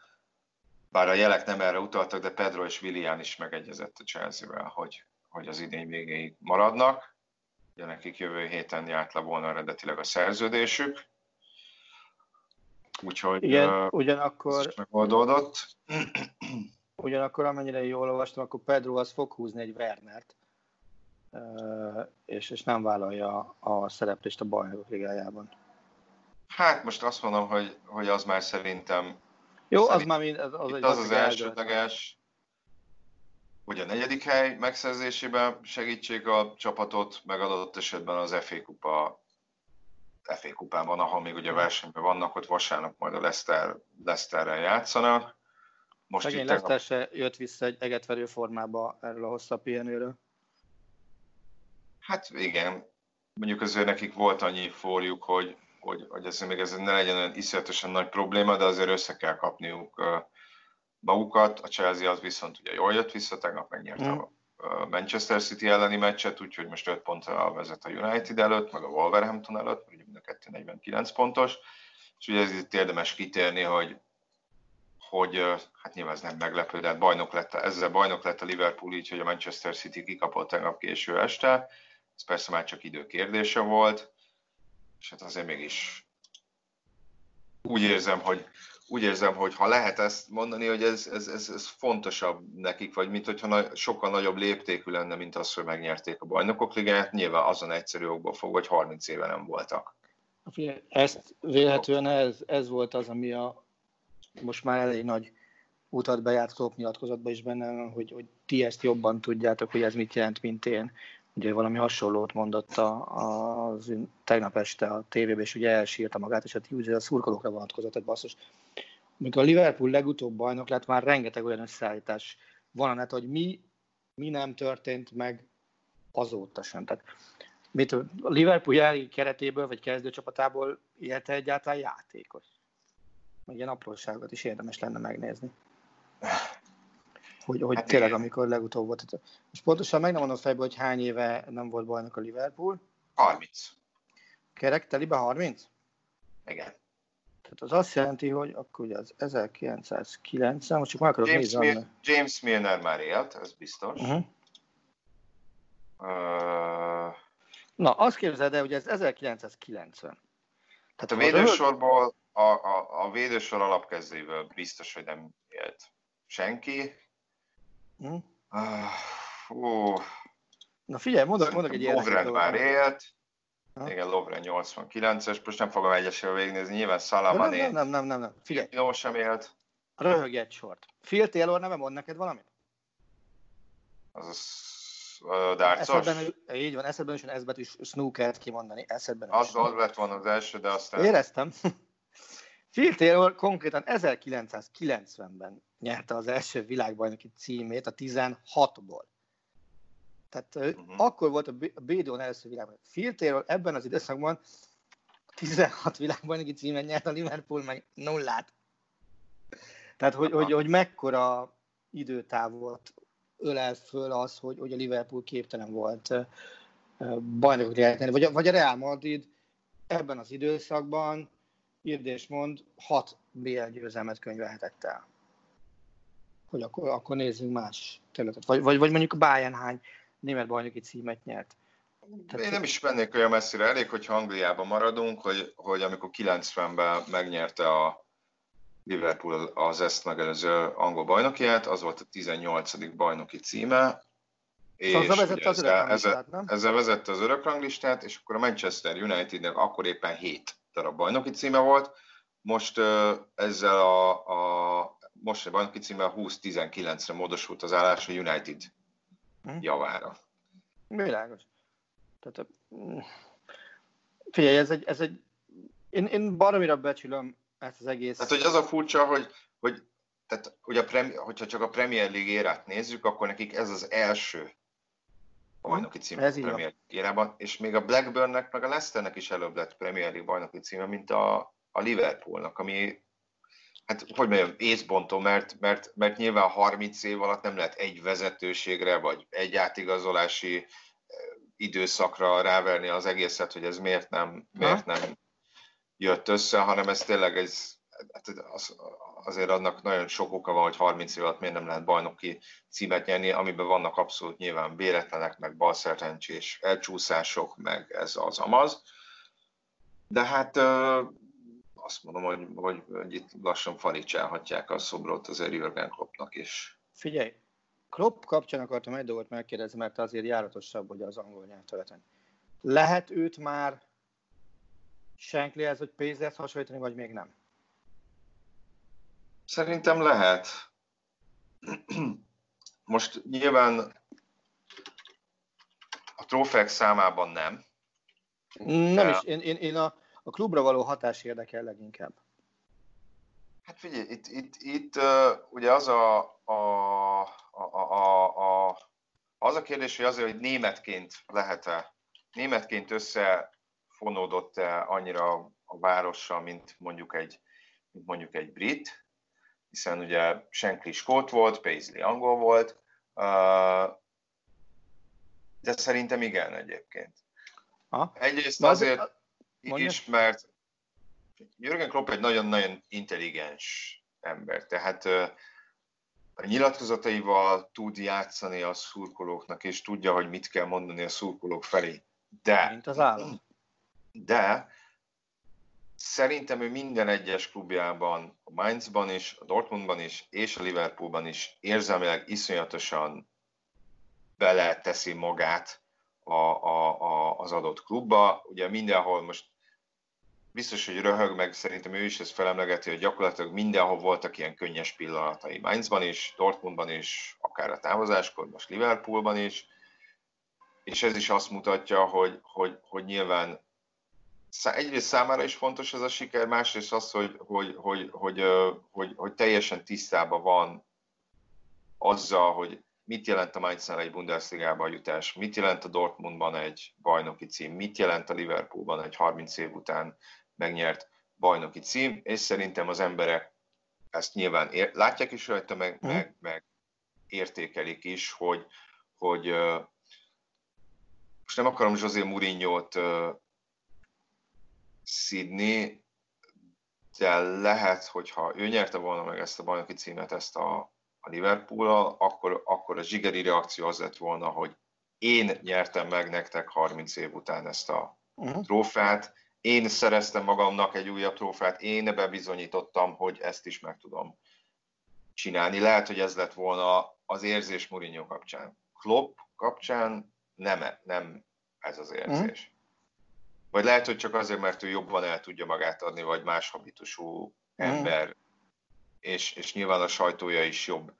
bár a jelek nem erre utaltak, de Pedro és Willian is megegyezett a Chelsea-vel, hogy, hogy az idény végéig maradnak. Ugye nekik jövő héten járt le volna eredetileg a szerződésük. Úgyhogy Igen, uh, ugyanakkor, megoldódott. Ugyanakkor amennyire jól olvastam, akkor Pedro az fog húzni egy Wernert, és, és nem vállalja a szereplést a bajnokok ligájában. Hát most azt mondom, hogy, hogy az már szerintem... Jó, szerint, az már mind, az, az, egy az, az elsődleges, hogy a negyedik hely megszerzésében segítsék a csapatot, meg adott esetben az FA kupa FA kupában, ahol még ugye versenyben vannak, ott vasárnap majd a Leicester, Leicesterrel játszanak. Most Szegény Leicester se jött vissza egy egetverő formába erről a hosszabb pihenőről. Hát igen, mondjuk azért nekik volt annyi forjuk, hogy, hogy, hogy ez még ez ne legyen olyan iszonyatosan nagy probléma, de azért össze kell kapniuk magukat. A Chelsea az viszont ugye jól jött vissza, tegnap megnyerte mm. Manchester City elleni meccset, úgyhogy most 5 pontra vezet a United előtt, meg a Wolverhampton előtt, ugye mind a kettő 49 pontos, és ugye ez itt érdemes kitérni, hogy hogy hát nyilván ez nem meglepő, de hát bajnok lett, ezzel bajnok lett a Liverpool így, hogy a Manchester City kikapott tegnap késő este. Ez persze már csak idő kérdése volt, és hát azért mégis úgy érzem, hogy úgy érzem, hogy ha lehet ezt mondani, hogy ez, ez, ez, ez fontosabb nekik, vagy mint hogyha na, sokkal nagyobb léptékű lenne, mint az, hogy megnyerték a bajnokok ligáját, nyilván azon egyszerű okból fog, hogy 30 éve nem voltak. Ezt véletlenül ez, ez volt az, ami a, most már elég nagy utat bejárt nyilatkozatban is benne, hogy, hogy ti ezt jobban tudjátok, hogy ez mit jelent, mint én. Ugye valami hasonlót mondott a, a, az tegnap este a tévében, és ugye elsírta magát, és a, a szurkolókra vonatkozott egy basszus. Amikor a Liverpool legutóbb bajnok lett, már rengeteg olyan összeállítás van net, hogy mi, mi nem történt meg azóta sem. Tehát mit, a Liverpool jelenlegi keretéből, vagy kezdőcsapatából élte egyáltalán játékos? Ilyen apróságokat is érdemes lenne megnézni. Hogy, hogy hát tényleg, amikor legutóbb volt. És pontosan meg nem mondom fejből, hogy hány éve nem volt bajnok a Liverpool. 30. Kerek telibe 30? Igen. Tehát az azt jelenti, hogy akkor ugye az 1990, most csak meg akarok James nézni. Mil- James Milner már élt, ez biztos. Uh-huh. Uh... Na, azt képzeld el, hogy ez 1990. Tehát a védősorból, a, a, a védősor alapkezdőből biztos, hogy nem élt senki. Uh, uh, Na figyelj, mondok, mondok egy érdekes Lovren már élt. Ha? Igen, Lovren 89-es, most nem fogom egyesével végignézni, nyilván Salamané. Nem, nem, nem, nem, nem, figyelj. Jó sem élt. Röhög egy sort. Phil Taylor neve mond neked valamit? Az a dárcos? Eszedben, így van, eszedben is ez betűs snookert kimondani, eszedben az, Az lett volna az első, de aztán... Éreztem. Phil Taylor konkrétan 1990-ben nyerte az első világbajnoki címét a 16-ból. Tehát uh-huh. akkor volt a Bédón először világban. Filtéről ebben az időszakban 16 világbajnoki címet nyert a Liverpool, meg nullát. Tehát, hogy, hogy, hogy mekkora időtávot ölel föl az, hogy, hogy a Liverpool képtelen volt bajnokot jelenteni, vagy, vagy a Real Madrid ebben az időszakban, írd és mond, hat BL győzelmet könyvelhetett el. Hogy akkor, akkor nézzünk más területet. Vagy, vagy, vagy mondjuk a Bayern hány német bajnoki címet nyert. Tehát, Én nem is mennék olyan messzire, elég, hogyha Angliában maradunk, hogy, hogy amikor 90-ben megnyerte a Liverpool az ezt megelőző angol bajnokiát, az volt a 18. bajnoki címe, és szóval vezette az ezzel, ezzel, ezzel vezette az örökranglistát, és akkor a Manchester Unitednek akkor éppen 7 darab bajnoki címe volt, most ezzel a, a most a bajnoki címe 20-19-re módosult az állás a United hm? javára. Világos. Tehát, figyelj, ez egy, ez egy én, én baromira becsülöm ezt az egész. Tehát, hogy az a furcsa, hogy, hogy tehát, ugye a premi, hogyha csak a Premier League érát nézzük, akkor nekik ez az első bajnoki cím a Premier League és még a Blackburnnek, meg a Leicesternek is előbb lett Premier League bajnoki címe, mint a, a Liverpoolnak, ami hát hogy mondjam, észbontó, mert, mert, mert nyilván 30 év alatt nem lehet egy vezetőségre, vagy egy átigazolási eh, időszakra ráverni az egészet, hogy ez miért nem, miért nem jött össze, hanem ez tényleg ez, az, azért annak nagyon sok oka van, hogy 30 év alatt miért nem lehet bajnoki címet nyerni, amiben vannak abszolút nyilván véletlenek, meg balszerencsés elcsúszások, meg ez az amaz. De hát azt mondom, hogy, hogy, hogy itt lassan faricsálhatják a szobrot az Jürgen Kloppnak is. Figyelj, Klopp kapcsán akartam egy dolgot megkérdezni, mert azért járatosabb, hogy az angol nyelvterületen. Lehet őt már Shanklyhez vagy Pézet hasonlítani, vagy még nem? Szerintem lehet. Most nyilván a trófeák számában nem. Nem is, én, én, én a, a klubra való hatás érdekel leginkább? Hát figyelj, itt, itt, itt uh, ugye az a, a, a, a, a, az a kérdés, hogy azért, hogy németként lehet-e, németként összefonódott-e annyira a várossal, mint mondjuk egy, mint mondjuk egy brit, hiszen ugye Shankly skót volt, Paisley angol volt, De szerintem igen egyébként. Ha? Egyrészt Na, azért az, is, mert Jürgen Klopp egy nagyon-nagyon intelligens ember, tehát a nyilatkozataival tud játszani a szurkolóknak, és tudja, hogy mit kell mondani a szurkolók felé. De, Mint az állam. De szerintem ő minden egyes klubjában, a Mainzban is, a Dortmundban is, és a Liverpoolban is érzelmileg iszonyatosan bele teszi magát a, a, a, az adott klubba. Ugye mindenhol most biztos, hogy röhög, meg szerintem ő is ezt felemlegeti, hogy gyakorlatilag mindenhol voltak ilyen könnyes pillanatai. Mainzban is, Dortmundban is, akár a távozáskor, most Liverpoolban is, és ez is azt mutatja, hogy, hogy, hogy nyilván egyrészt számára is fontos ez a siker, másrészt az, hogy, hogy, hogy, hogy, hogy, hogy teljesen tisztában van azzal, hogy mit jelent a Mainznál egy Bundesligába jutás, mit jelent a Dortmundban egy bajnoki cím, mit jelent a Liverpoolban egy 30 év után megnyert bajnoki cím, és szerintem az emberek ezt nyilván ér- látják is rajta, meg, mm. meg, meg értékelik is, hogy, hogy most nem akarom José Mourinho-t szidni, de lehet, hogyha ő nyerte volna meg ezt a bajnoki címet, ezt a, a liverpool akkor, akkor a zsigeri reakció az lett volna, hogy én nyertem meg nektek 30 év után ezt a uh-huh. trófát, én szereztem magamnak egy újabb trófát, én bebizonyítottam, hogy ezt is meg tudom csinálni. Lehet, hogy ez lett volna az érzés Mourinho kapcsán. Klopp kapcsán nem, nem ez az érzés. Mm. Vagy lehet, hogy csak azért, mert ő jobban el tudja magát adni, vagy más habitusú mm. ember, és, és nyilván a sajtója is jobb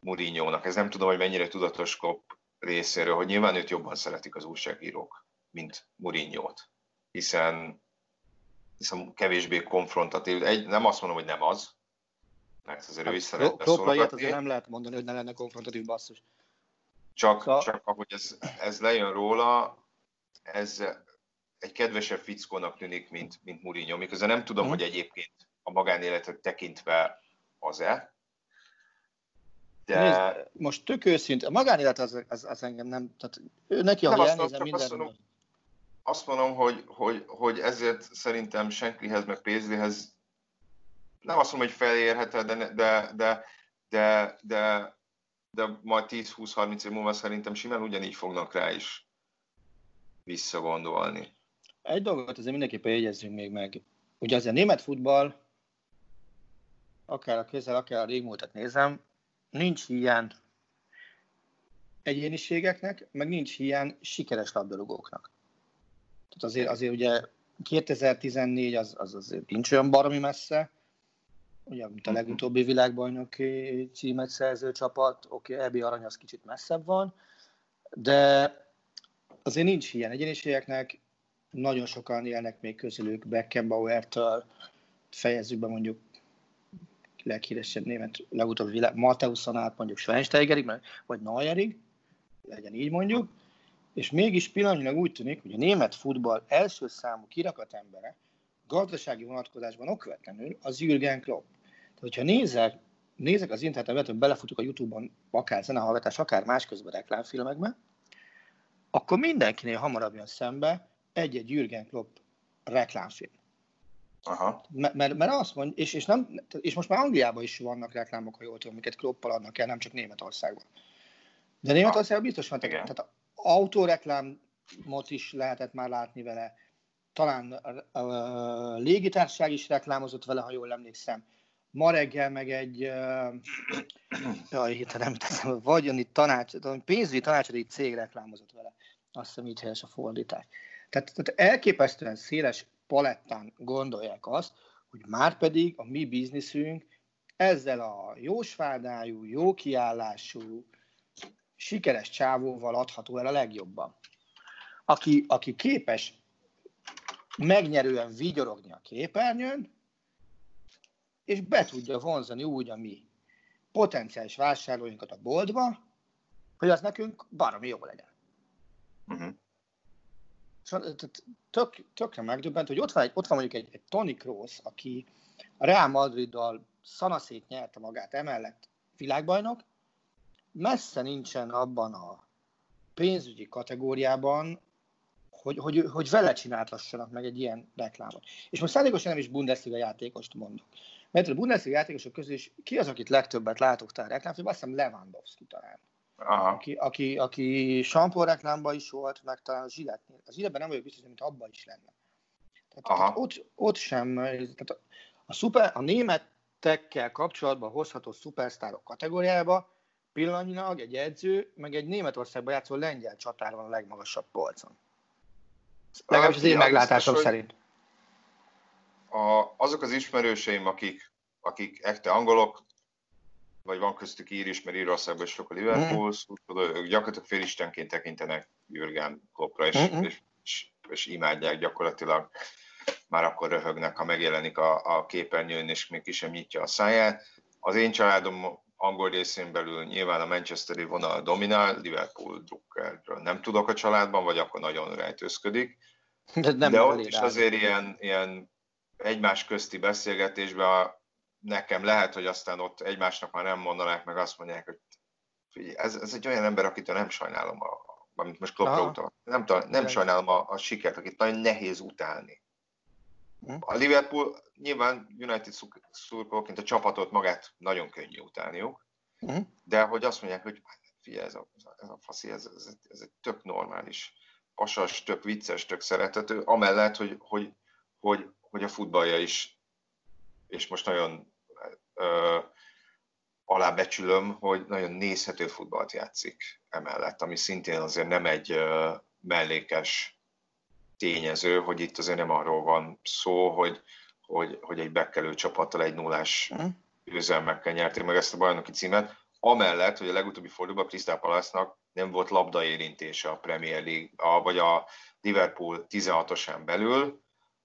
Mourinho-nak. Ez nem tudom, hogy mennyire tudatos Klopp részéről, hogy nyilván őt jobban szeretik az újságírók, mint Mourinho-t hiszen, hiszen kevésbé konfrontatív. Egy, nem azt mondom, hogy nem az, mert azért hát, ő is szeretne szólgatni. azért nem lehet mondani, hogy ne lenne konfrontatív basszus. Csak, szóval... csak ahogy ez, ez lejön róla, ez egy kedvesebb fickónak tűnik, mint, mint Mourinho, miközben nem tudom, hmm. hogy egyébként a magánéletet tekintve az-e. De... Nézd, most tök őszint, a magánélet az, az, az engem nem, tehát ő neki, ahogy elnézem minden... Azt mondom, azt mondom, hogy, hogy, hogy ezért szerintem Senklihez, meg Pézlihez nem azt mondom, hogy felérhet, de, de, de, de, de, de majd 10-20-30 év múlva szerintem simán ugyanígy fognak rá is visszagondolni. Egy dolgot azért mindenképpen jegyezzünk még meg. Ugye azért a német futball, akár a közel, akár a régmúltat nézem, nincs ilyen egyéniségeknek, meg nincs ilyen sikeres labdarúgóknak. Tehát azért, azért ugye 2014 az, az azért nincs olyan baromi messze, ugye, mint a mhm. legutóbbi világbajnoki címet szerző csapat, oké, okay, Ebi Arany az kicsit messzebb van, de azért nincs ilyen egyéniségeknek, nagyon sokan élnek még közülük Beckenbauer-től, fejezzük be mondjuk leghíresebb német legutóbbi világ, Mateuszon át mondjuk Schweinsteigerig, vagy Neuerig, legyen így mondjuk, és mégis pillanatnyilag úgy tűnik, hogy a német futball első számú kirakat embere gazdasági vonatkozásban okvetlenül az Jürgen Klopp. Tehát, hogyha nézek, nézek az interneten, hogy belefutok a Youtube-on, akár zenehallgatás, akár másközben reklámfilmekbe, akkor mindenkinél hamarabb jön szembe egy-egy Jürgen Klopp reklámfilm. Aha. Mert, mert, mert azt mondja, és, és, nem, és most már Angliában is vannak reklámok, ha jól tudom, amiket Kloppal adnak el, nem csak Németországban. De Németországban biztos van. Tehát autóreklámot is lehetett már látni vele, talán a, a légitársaság is reklámozott vele, ha jól emlékszem. Ma reggel meg egy, uh, jaj, hirtelen nem teszem, vagyoni tanács, pénzügyi tanácsadói cég reklámozott vele. Azt hiszem így helyes a fordítás. Tehát, tehát elképesztően széles palettán gondolják azt, hogy már pedig a mi bizniszünk ezzel a jósvádájú, jó kiállású, sikeres csávóval adható el a legjobban. Aki, aki képes megnyerően vigyorogni a képernyőn, és be tudja vonzani úgy a mi potenciális vásárlóinkat a boltba, hogy az nekünk baromi jó legyen. Uh-huh. Tök, tökre megdöbbent, hogy ott van, egy, ott van mondjuk egy, egy Tony Kroos, aki a Real Madriddal szanaszét nyerte magát emellett világbajnok, messze nincsen abban a pénzügyi kategóriában, hogy, hogy, hogy vele csináltassanak meg egy ilyen reklámot. És most szándékosan nem is Bundesliga játékost mondok. Mert a Bundesliga játékosok közül is ki az, akit legtöbbet látok talán reklámfilmben? Azt hiszem Lewandowski talán. Aha. Aki, aki, aki sampó reklámban is volt, meg talán a Zsiletnél. Az Zsiletben nem vagyok biztos, mint abban is lenne. Tehát, Aha. ott, ott sem, tehát a, a, szuper, a németekkel kapcsolatban hozható szupersztárok kategóriába pillanatnyilag egy edző, meg egy Németországban játszó lengyel csatár van a legmagasabb polcon. Legalábbis az én meglátásom biztos, szerint. A, azok az ismerőseim, akik, akik ekte angolok, vagy van köztük ír is, mert Írországban is sok a Liverpool, mm. szóval ők gyakorlatilag félistenként tekintenek Jürgen Kloppra, és, mm-hmm. és, és, és imádják gyakorlatilag. Már akkor röhögnek, ha megjelenik a, a képernyőn, és még ki sem nyitja a száját. Az én családom angol részén belül nyilván a Manchesteri vonal dominál, Liverpool drukkerről nem tudok a családban, vagy akkor nagyon rejtőzködik. De, nem De ott is azért ilyen, ilyen egymás közti beszélgetésben nekem lehet, hogy aztán ott egymásnak már nem mondanák, meg azt mondják, hogy figyelj, ez, ez egy olyan ember, akitől nem sajnálom, a, amit most Kloppra utal. Nem, nem sajnálom a, a sikert, akit nagyon nehéz utálni. Hm? A Liverpool nyilván United szurkolóként a csapatot magát nagyon könnyű utálniuk, hm? de hogy azt mondják, hogy figyelj, ez a, ez a faszi, ez, ez, ez egy tök normális, pasas, tök vicces, tök szeretető, amellett, hogy, hogy, hogy, hogy a futballja is, és most nagyon ö, alábecsülöm, hogy nagyon nézhető futballt játszik emellett, ami szintén azért nem egy ö, mellékes tényező, hogy itt azért nem arról van szó, hogy, hogy, hogy egy bekkelő csapattal egy nullás uh-huh. győzelmekkel nyerték meg ezt a bajnoki címet, amellett, hogy a legutóbbi fordulóban Crystal Palace-nak nem volt labdaérintése a Premier League, a, vagy a Liverpool 16-osán belül,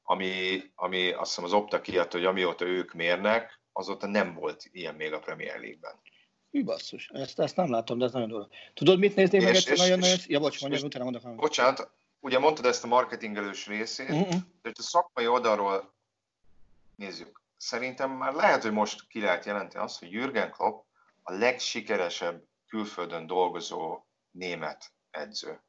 ami, ami azt hiszem az Opta kiadta, hogy amióta ők mérnek, azóta nem volt ilyen még a Premier League-ben. Hű basszus, ezt, ezt nem látom, de ez nagyon durva. Tudod, mit néznék meg egyszer nagyon nagyon... Ja, bocs, mondjam, utána mondok. Bocsánat, ugye mondtad ezt a marketingelős részét, mm-hmm. de a szakmai oldalról nézzük. Szerintem már lehet, hogy most ki lehet jelenteni azt, hogy Jürgen Klopp a legsikeresebb külföldön dolgozó német edző.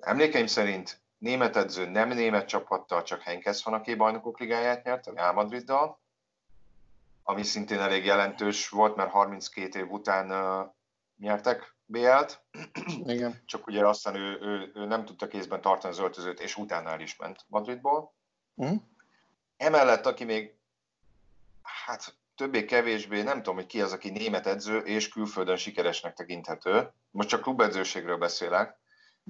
Emlékeim szerint német edző nem német csapattal, csak Henkes van, aki bajnokok ligáját nyert, a Real Madriddal, ami szintén elég jelentős volt, mert 32 év után uh, nyertek BL-t. Igen. Csak ugye aztán ő, ő, ő nem tudta kézben tartani az öltözőt, és utána el is ment Madridból. Mm. Emellett, aki még, hát többé-kevésbé, nem tudom, hogy ki az, aki német edző és külföldön sikeresnek tekinthető. Most csak klubedzőségről beszélek.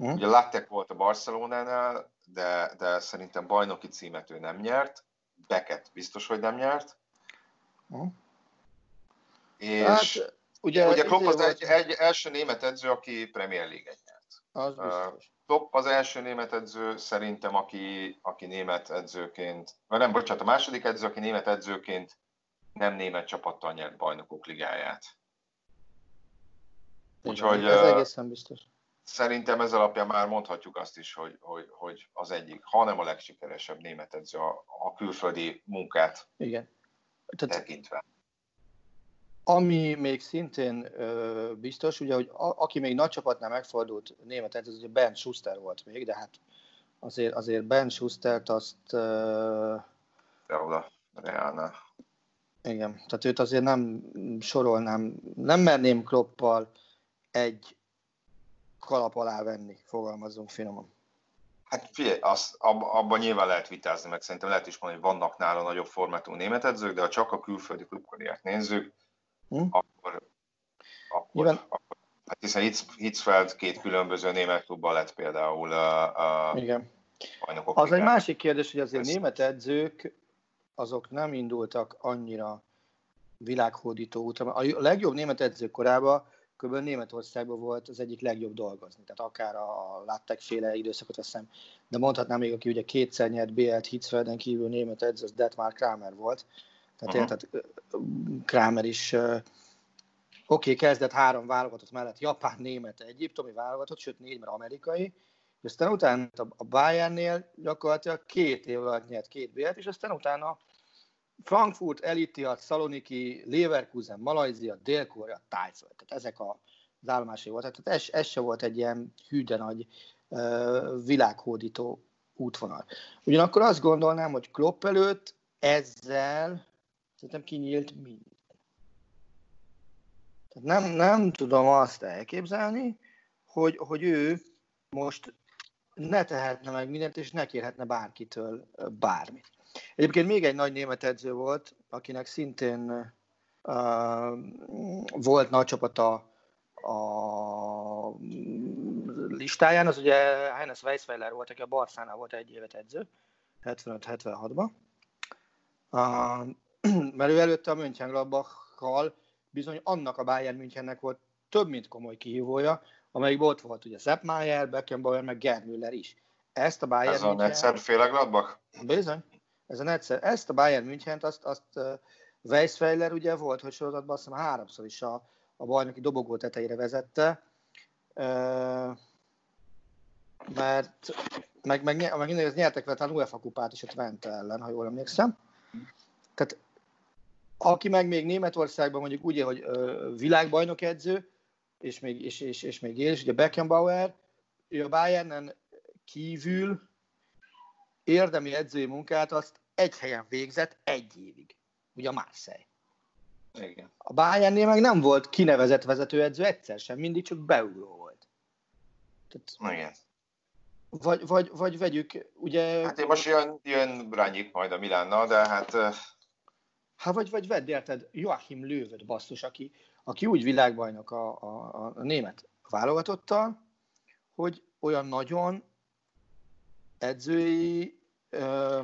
Mm. Ugye Lattek volt a Barcelonánál, de, de szerintem bajnoki címet ő nem nyert. Beket biztos, hogy nem nyert. Mm. És hát, Ugye, ugye Klopp az egy, egy első német edző, aki Premier League-et nyert. Az biztos. Klopp az első német edző szerintem, aki, aki német edzőként, vagy nem, bocsánat, a második edző, aki német edzőként nem német csapattal nyert bajnokok ligáját. Úgyhogy ez egészen biztos. Szerintem ez alapján már mondhatjuk azt is, hogy, hogy, hogy az egyik, ha nem a legsikeresebb német edző a, a külföldi munkát Igen. Tehát, tekintve. Ami még szintén ö, biztos, ugye, hogy a, aki még nagy csapatnál megfordult német ez ugye Ben Schuster volt még, de hát azért, azért Ben Schustert azt... Ö, de oda, Reálnál. Igen, tehát őt azért nem sorolnám, nem merném Kloppal egy kalap alá venni, fogalmazunk finoman. Hát figyelj, az, ab, abban nyilván lehet vitázni, meg szerintem lehet is mondani, hogy vannak nála nagyobb formátum német edzők, de ha csak a külföldi klubkarriert nézzük, hm? akkor, akkor, Nyilván... akkor hát hiszen Hitzfeld két különböző német klubban lett például a, a Igen. Az egy másik kérdés, hogy azért Ezt... német edzők azok nem indultak annyira világhódító útra. A legjobb német edzők korában kb. Németországban volt az egyik legjobb dolgozni. Tehát akár a látták féle időszakot veszem, de mondhatnám még, aki ugye kétszer nyert BL-t Hitzfelden kívül német edző, az Detmar Kramer volt. Tehát uh-huh. érted, Kramer is oké, okay, kezdett három válogatott mellett, japán, német, egyiptomi válogatott, sőt négy, mert amerikai, és aztán utána a Bayernnél gyakorlatilag két év alatt nyert két bélet, és aztán utána Frankfurt, Elitiat, Szaloniki, Leverkusen, Malajzia, Dél-Korea, Tájföld. Tehát ezek a az állomásai volt. Tehát ez, ez se volt egy ilyen hűde nagy világhódító útvonal. Ugyanakkor azt gondolnám, hogy Klopp előtt ezzel szerintem kinyílt minden. Tehát nem, nem tudom azt elképzelni, hogy, hogy ő most ne tehetne meg mindent, és ne kérhetne bárkitől bármit. Egyébként még egy nagy német edző volt, akinek szintén uh, volt nagy csapata a listáján, az ugye Heinz Weisweiler volt, aki a Barszánál volt egy évet edző, 75-76-ban. Uh, mert ő előtte a Mönchengladbachkal bizony annak a Bayern Münchennek volt több, mint komoly kihívója, amelyik ott volt ugye Sepp Mayer, Beckenbauer, meg Gerd Müller is. Ezt a Bayern Ez a München... féle Gladbach? Bizony. Ez a Netzer. Ezt a Bayern München, azt, azt Weisweiler ugye volt, hogy sorozatban azt hiszem háromszor is a, a bajnoki dobogó tetejére vezette, mert meg, meg, meg, meg nyertek vele a UEFA kupát is a Twente ellen, ha jól emlékszem. Tehát aki meg még Németországban mondjuk úgy, hogy világbajnok edző, és még, és, és, és még él, és ugye Beckenbauer, ő a Bayernen kívül érdemi edzői munkát azt egy helyen végzett egy évig, ugye a Marseille. Igen. A Bayernnél meg nem volt kinevezett vezetőedző egyszer sem, mindig csak beugró volt. Tehát, Igen. Vagy, vagy, vagy vegyük, ugye... Hát én most jön, jön Rányik majd a Milánnal, de hát... Hát vagy, vagy vedd érted Joachim Löwöt basszus, aki, aki úgy világbajnok a, a, a német válogatottal, hogy olyan nagyon edzői ö,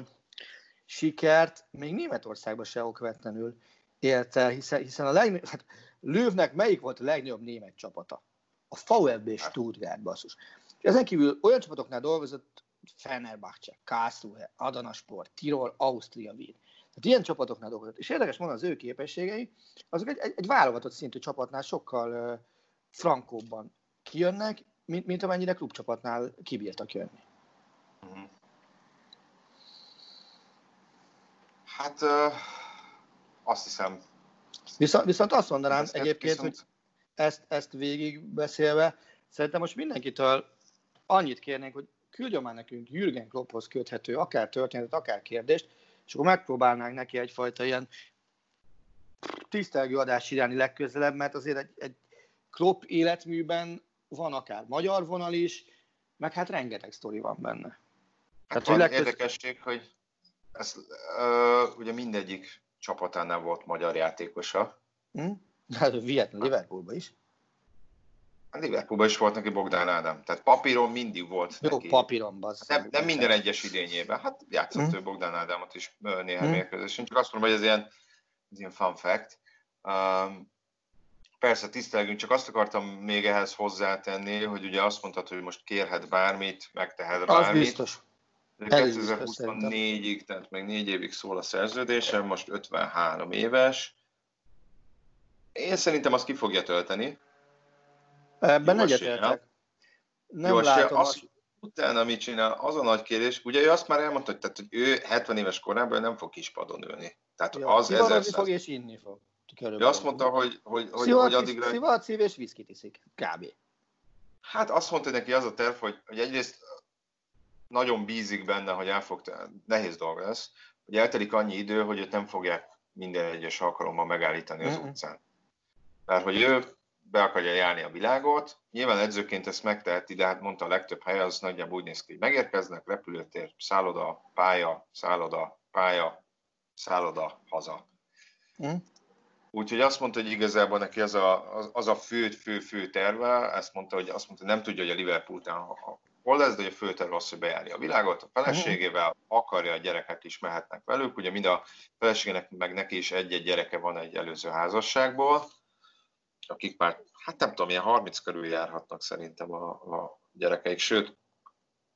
sikert még Németországban se okvetlenül élt el, hiszen, hiszen a legnagyobb, hát Lővnek melyik volt a legnagyobb német csapata? A VfB Stuttgart basszus. És ezen kívül olyan csapatoknál dolgozott Fenerbahce, Karlsruhe, Adana Sport, Tirol, Ausztria, Wien. Tehát ilyen csapatoknál dolgozott. És érdekes mondani, az ő képességei, azok egy, egy, egy válogatott szintű csapatnál sokkal uh, frankóbban kijönnek, mint, mint amennyire klubcsapatnál kibírtak jönni. Hát uh, azt hiszem. Viszont, viszont azt mondanám ezt egyébként, viszont... hogy ezt, ezt végig beszélve, szerintem most mindenkitől annyit kérnénk, hogy küldjön már nekünk Jürgen Klopphoz köthető akár történetet, akár kérdést, és akkor megpróbálnánk neki egyfajta ilyen tisztelgő adás irányi legközelebb, mert azért egy, egy Klopp életműben van akár magyar vonal is, meg hát rengeteg sztori van benne. Hát Tehát, van legköz... érdekesség, hogy ez, ö, ugye mindegyik csapatánál volt magyar játékosa. Hm? Hát Vietnam, Liverpoolban is. A Liverpoolban is volt neki Bogdán Ádám. Tehát papíron mindig volt Jó, neki. papíron, bazd. Nem, nem minden egyes idényében. Hát játszott mm. ő Bogdán Ádámot is néhány mm. mérkőzésen. Csak azt mondom, hogy ez ilyen, ez ilyen fun fact. Um, persze tisztelgünk, csak azt akartam még ehhez hozzátenni, hogy ugye azt mondtad, hogy most kérhet bármit, megtehet bármit. Az biztos. 2024-ig, tehát még négy évig szól a szerződése, most 53 éves. Én szerintem azt ki fogja tölteni, Ebben egyetértek. Nem Jó, látom azt, azt... Utána mit csinál, az a nagy kérdés, ugye ő azt már elmondta, hogy, tehát, hogy ő 70 éves korában nem fog kispadon ülni. Tehát Jó, az ezer fog és inni fog. Ő azt mondta, hogy, hogy, hogy, Szivat, hogy addigra... Szivat, szív és viszkit iszik. Kb. Hát azt mondta neki az a terv, hogy, hogy egyrészt nagyon bízik benne, hogy el fog, nehéz dolga lesz, hogy eltelik annyi idő, hogy őt nem fogják minden egyes alkalommal megállítani az utcán. Mert hogy ő be akarja járni a világot. Nyilván edzőként ezt megteheti, de hát mondta a legtöbb hely, az nagyjából úgy néz ki, hogy megérkeznek, repülőtér, szálloda, pálya, szálloda, pálya, szálloda, haza. Mm. Úgyhogy azt mondta, hogy igazából neki az a, az, az a fő, fő, fő terve, ezt mondta, hogy azt mondta, hogy nem tudja, hogy a Liverpool után hol lesz, de a fő terve az, hogy bejárja a világot, a feleségével, akarja, a gyerekek is mehetnek velük, ugye mind a feleségének, meg neki is egy-egy gyereke van egy előző házasságból, akik már, hát nem tudom, ilyen 30 körül járhatnak szerintem a, a gyerekeik, sőt,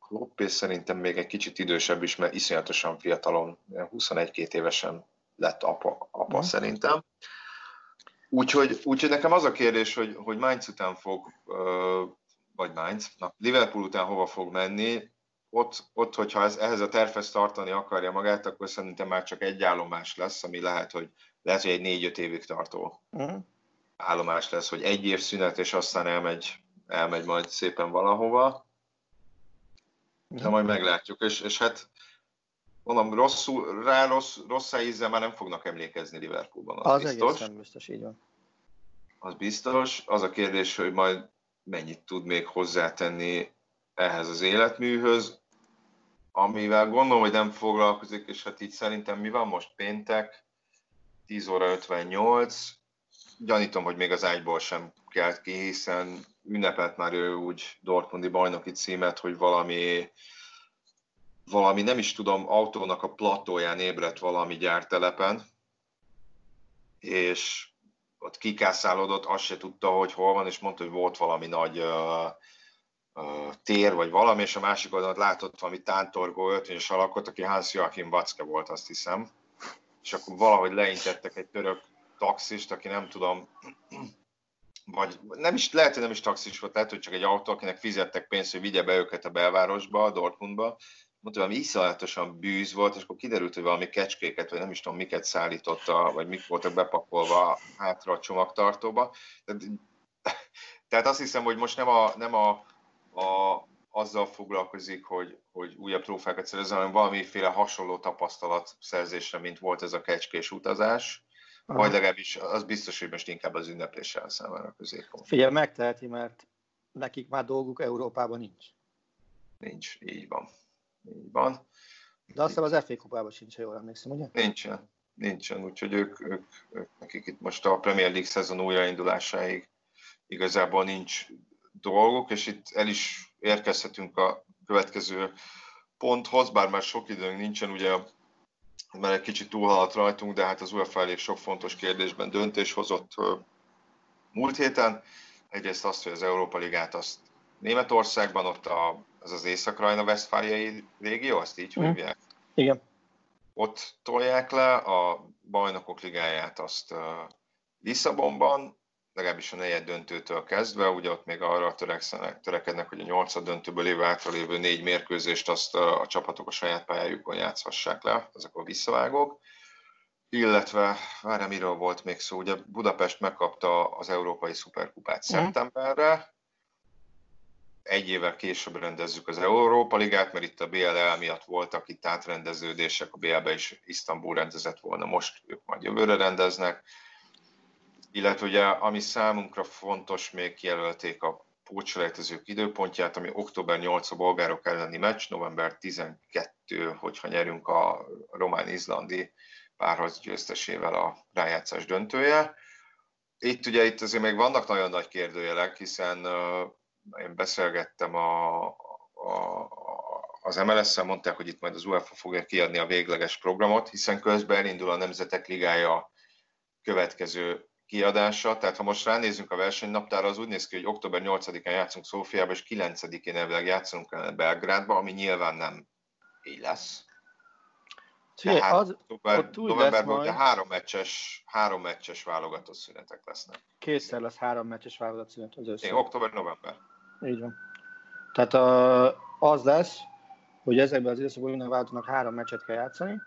Klopp és szerintem még egy kicsit idősebb is, mert iszonyatosan fiatalon, 21-2 évesen lett apa, apa mm. szerintem. Úgyhogy, úgyhogy nekem az a kérdés, hogy, hogy Mainz után fog, vagy Mainz, na, Liverpool után hova fog menni, ott, ott hogyha ez, ehhez a tervhez tartani akarja magát, akkor szerintem már csak egy állomás lesz, ami lehet, hogy lehet, hogy egy négy-öt évig tartó. Mm. állomás lesz, hogy egy év szünet, és aztán elmegy, elmegy majd szépen valahova. De majd meglátjuk, és, és hát mondom, rosszul, rá rossz, rossz ízzel már nem fognak emlékezni Liverpoolban, az, Az biztos. egészen biztos, így van. Az biztos. Az a kérdés, hogy majd mennyit tud még hozzátenni ehhez az életműhöz, amivel gondolom, hogy nem foglalkozik, és hát így szerintem mi van most péntek, 10 óra 58, gyanítom, hogy még az ágyból sem kelt ki, hiszen ünnepelt már ő úgy Dortmundi bajnoki címet, hogy valami, valami nem is tudom, autónak a platóján ébredt valami gyártelepen, és ott kikászálódott, azt se tudta, hogy hol van, és mondta, hogy volt valami nagy uh, uh, tér, vagy valami, és a másik oldalon látott valami tántorgó öltönyös alakot, aki Hans Joachim Watzke volt, azt hiszem. És akkor valahogy leintettek egy török taxist, aki nem tudom, vagy nem is, lehet, hogy nem is taxis volt, lehet, hogy csak egy autó, akinek fizettek pénzt, hogy vigye be őket a belvárosba, Dortmundba, mondta, valami iszonyatosan bűz volt, és akkor kiderült, hogy valami kecskéket, vagy nem is tudom, miket szállította, vagy mik voltak bepakolva hátra a csomagtartóba. Tehát, tehát azt hiszem, hogy most nem, a, nem a, a, azzal foglalkozik, hogy, hogy újabb trófákat szerezzen, hanem valamiféle hasonló tapasztalat szerzésre, mint volt ez a kecskés utazás. Aha. Vagy legalábbis az biztos, hogy most inkább az ünnepléssel számára középon. Figyelj, megteheti, mert nekik már dolguk Európában nincs. Nincs, így van. Így van. De azt hiszem az FA kupában sincs, ha jól emlékszem, ugye? Nincsen, nincsen, úgyhogy ők, ők, ők, nekik itt most a Premier League szezon újraindulásáig igazából nincs dolgok, és itt el is érkezhetünk a következő ponthoz, bár már sok időnk nincsen, ugye mert egy kicsit túlhaladt rajtunk, de hát az UEFA elég sok fontos kérdésben döntés hozott múlt héten. Egyrészt azt, hogy az Európa Ligát azt Németországban, ott a, az az észak-rajna Westfáliai régió, azt így Mhm. hívják? Igen. Ott tolják le, a bajnokok ligáját azt uh, Lisszabonban, legalábbis a negyed döntőtől kezdve, ugye ott még arra törekszenek, törekednek, hogy a nyolcad döntőből lévő hátralévő négy mérkőzést azt a, a csapatok a saját pályájukon játszhassák le, ezek a visszavágók. Illetve, várjál, miről volt még szó, ugye Budapest megkapta az Európai Szuperkupát szeptemberre, egy évvel később rendezzük az Európa Ligát, mert itt a BLL miatt voltak itt átrendeződések, a BL-be is Isztambul rendezett volna, most ők majd jövőre rendeznek. Illetve ugye, ami számunkra fontos, még kijelölték a pótselejtezők időpontját, ami október 8 a bolgárok elleni meccs, november 12, hogyha nyerünk a román-izlandi párharc győztesével a rájátszás döntője. Itt ugye itt azért még vannak nagyon nagy kérdőjelek, hiszen én beszélgettem a, a, az MLS-szel, mondták, hogy itt majd az UEFA fogja kiadni a végleges programot, hiszen közben elindul a Nemzetek Ligája következő kiadása, tehát ha most ránézzünk a versenynaptára, az úgy néz ki, hogy október 8-án játszunk Szófiába, és 9-én elvileg játszunk kellene Belgrádba, ami nyilván nem így lesz. Figyelj, Tehát az, október, ott úgy lesz novemberben majd- ugye három meccses, három meccses válogatott szünetek lesznek. kétszer lesz három meccses válogat szünet az össze. Október-november. Így van. Tehát az lesz, hogy ezekben az időszakban minden váltónak három meccset kell játszani,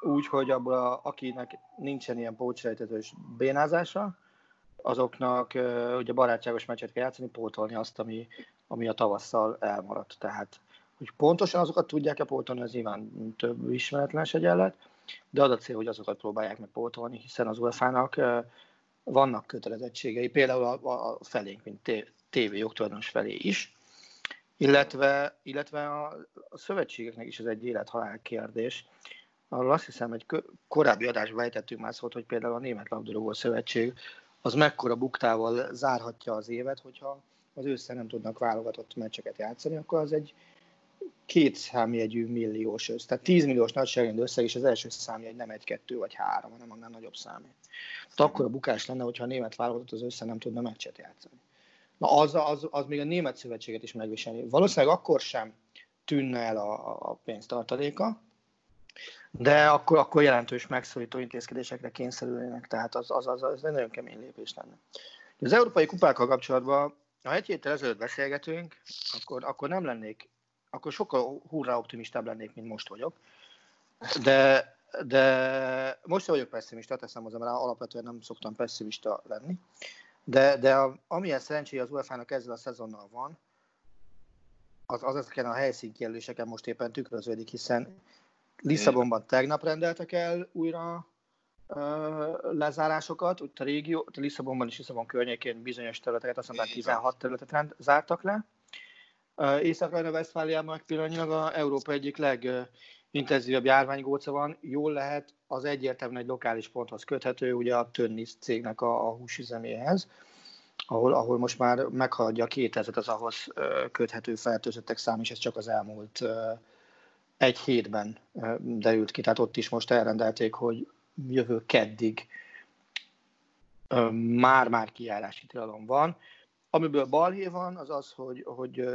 úgy, hogy abból, a, akinek nincsen ilyen pótselejtezős bénázása, azoknak uh, ugye barátságos meccset kell játszani, pótolni azt, ami, ami a tavasszal elmaradt. Tehát, hogy pontosan azokat tudják-e pótolni, az nyilván több ismeretlenes egyenlet, de az a cél, hogy azokat próbálják meg pótolni, hiszen az UEFA-nak vannak kötelezettségei, például a, a felénk, mint TV jogtulajdonos felé is, illetve, illetve a, a szövetségeknek is ez egy élet-halál kérdés. Arról azt hiszem, egy korábbi adásban vejtettünk már szót, hogy például a Német Labdarúgó Szövetség az mekkora buktával zárhatja az évet, hogyha az ősszel nem tudnak válogatott meccseket játszani, akkor az egy két számjegyű milliós össz. Tehát 10 milliós nagyságrendű összeg, és az első számjegy nem egy, kettő vagy három, hanem annál nagyobb számjegy. Tehát akkor a bukás lenne, hogyha a német válogatott az össze nem tudna meccset játszani. Na az, az, az még a német szövetséget is megviselni. Valószínűleg akkor sem tűnne el a, a pénztartaléka, de akkor, akkor jelentős megszorító intézkedésekre kényszerülnének, tehát az, az, az, az egy nagyon kemény lépés lenne. Az európai kupákkal kapcsolatban, ha egy héttel ezelőtt beszélgetünk, akkor, akkor nem lennék, akkor sokkal hurrá optimistább lennék, mint most vagyok. De de most vagyok pessimista, teszem hozzá, mert alapvetően nem szoktam pessimista lenni. De, de a, amilyen szerencséje az UEFA-nak ezzel a szezonnal van, az, az ezeken a helyszínkijelöléseken most éppen tükröződik, hiszen Lisszabonban tegnap rendeltek el újra lezárásokat, ott a régió, a Lisszabonban és Lisszabon környékén bizonyos területeket, azt mondták 16 területet rend, zártak le. Észak-Rajna-Vesztfáliában pillanatnyilag a Európa egyik legintenzívebb járványgóca van, jól lehet, az egyértelműen egy lokális ponthoz köthető, ugye a Tönnis cégnek a, a húsüzeméhez, ahol, ahol most már meghaladja a 2000 az ahhoz köthető fertőzöttek szám, és ez csak az elmúlt egy hétben derült ki, tehát ott is most elrendelték, hogy jövő keddig már-már kijárási tilalom van. Amiből balhé van, az az, hogy, hogy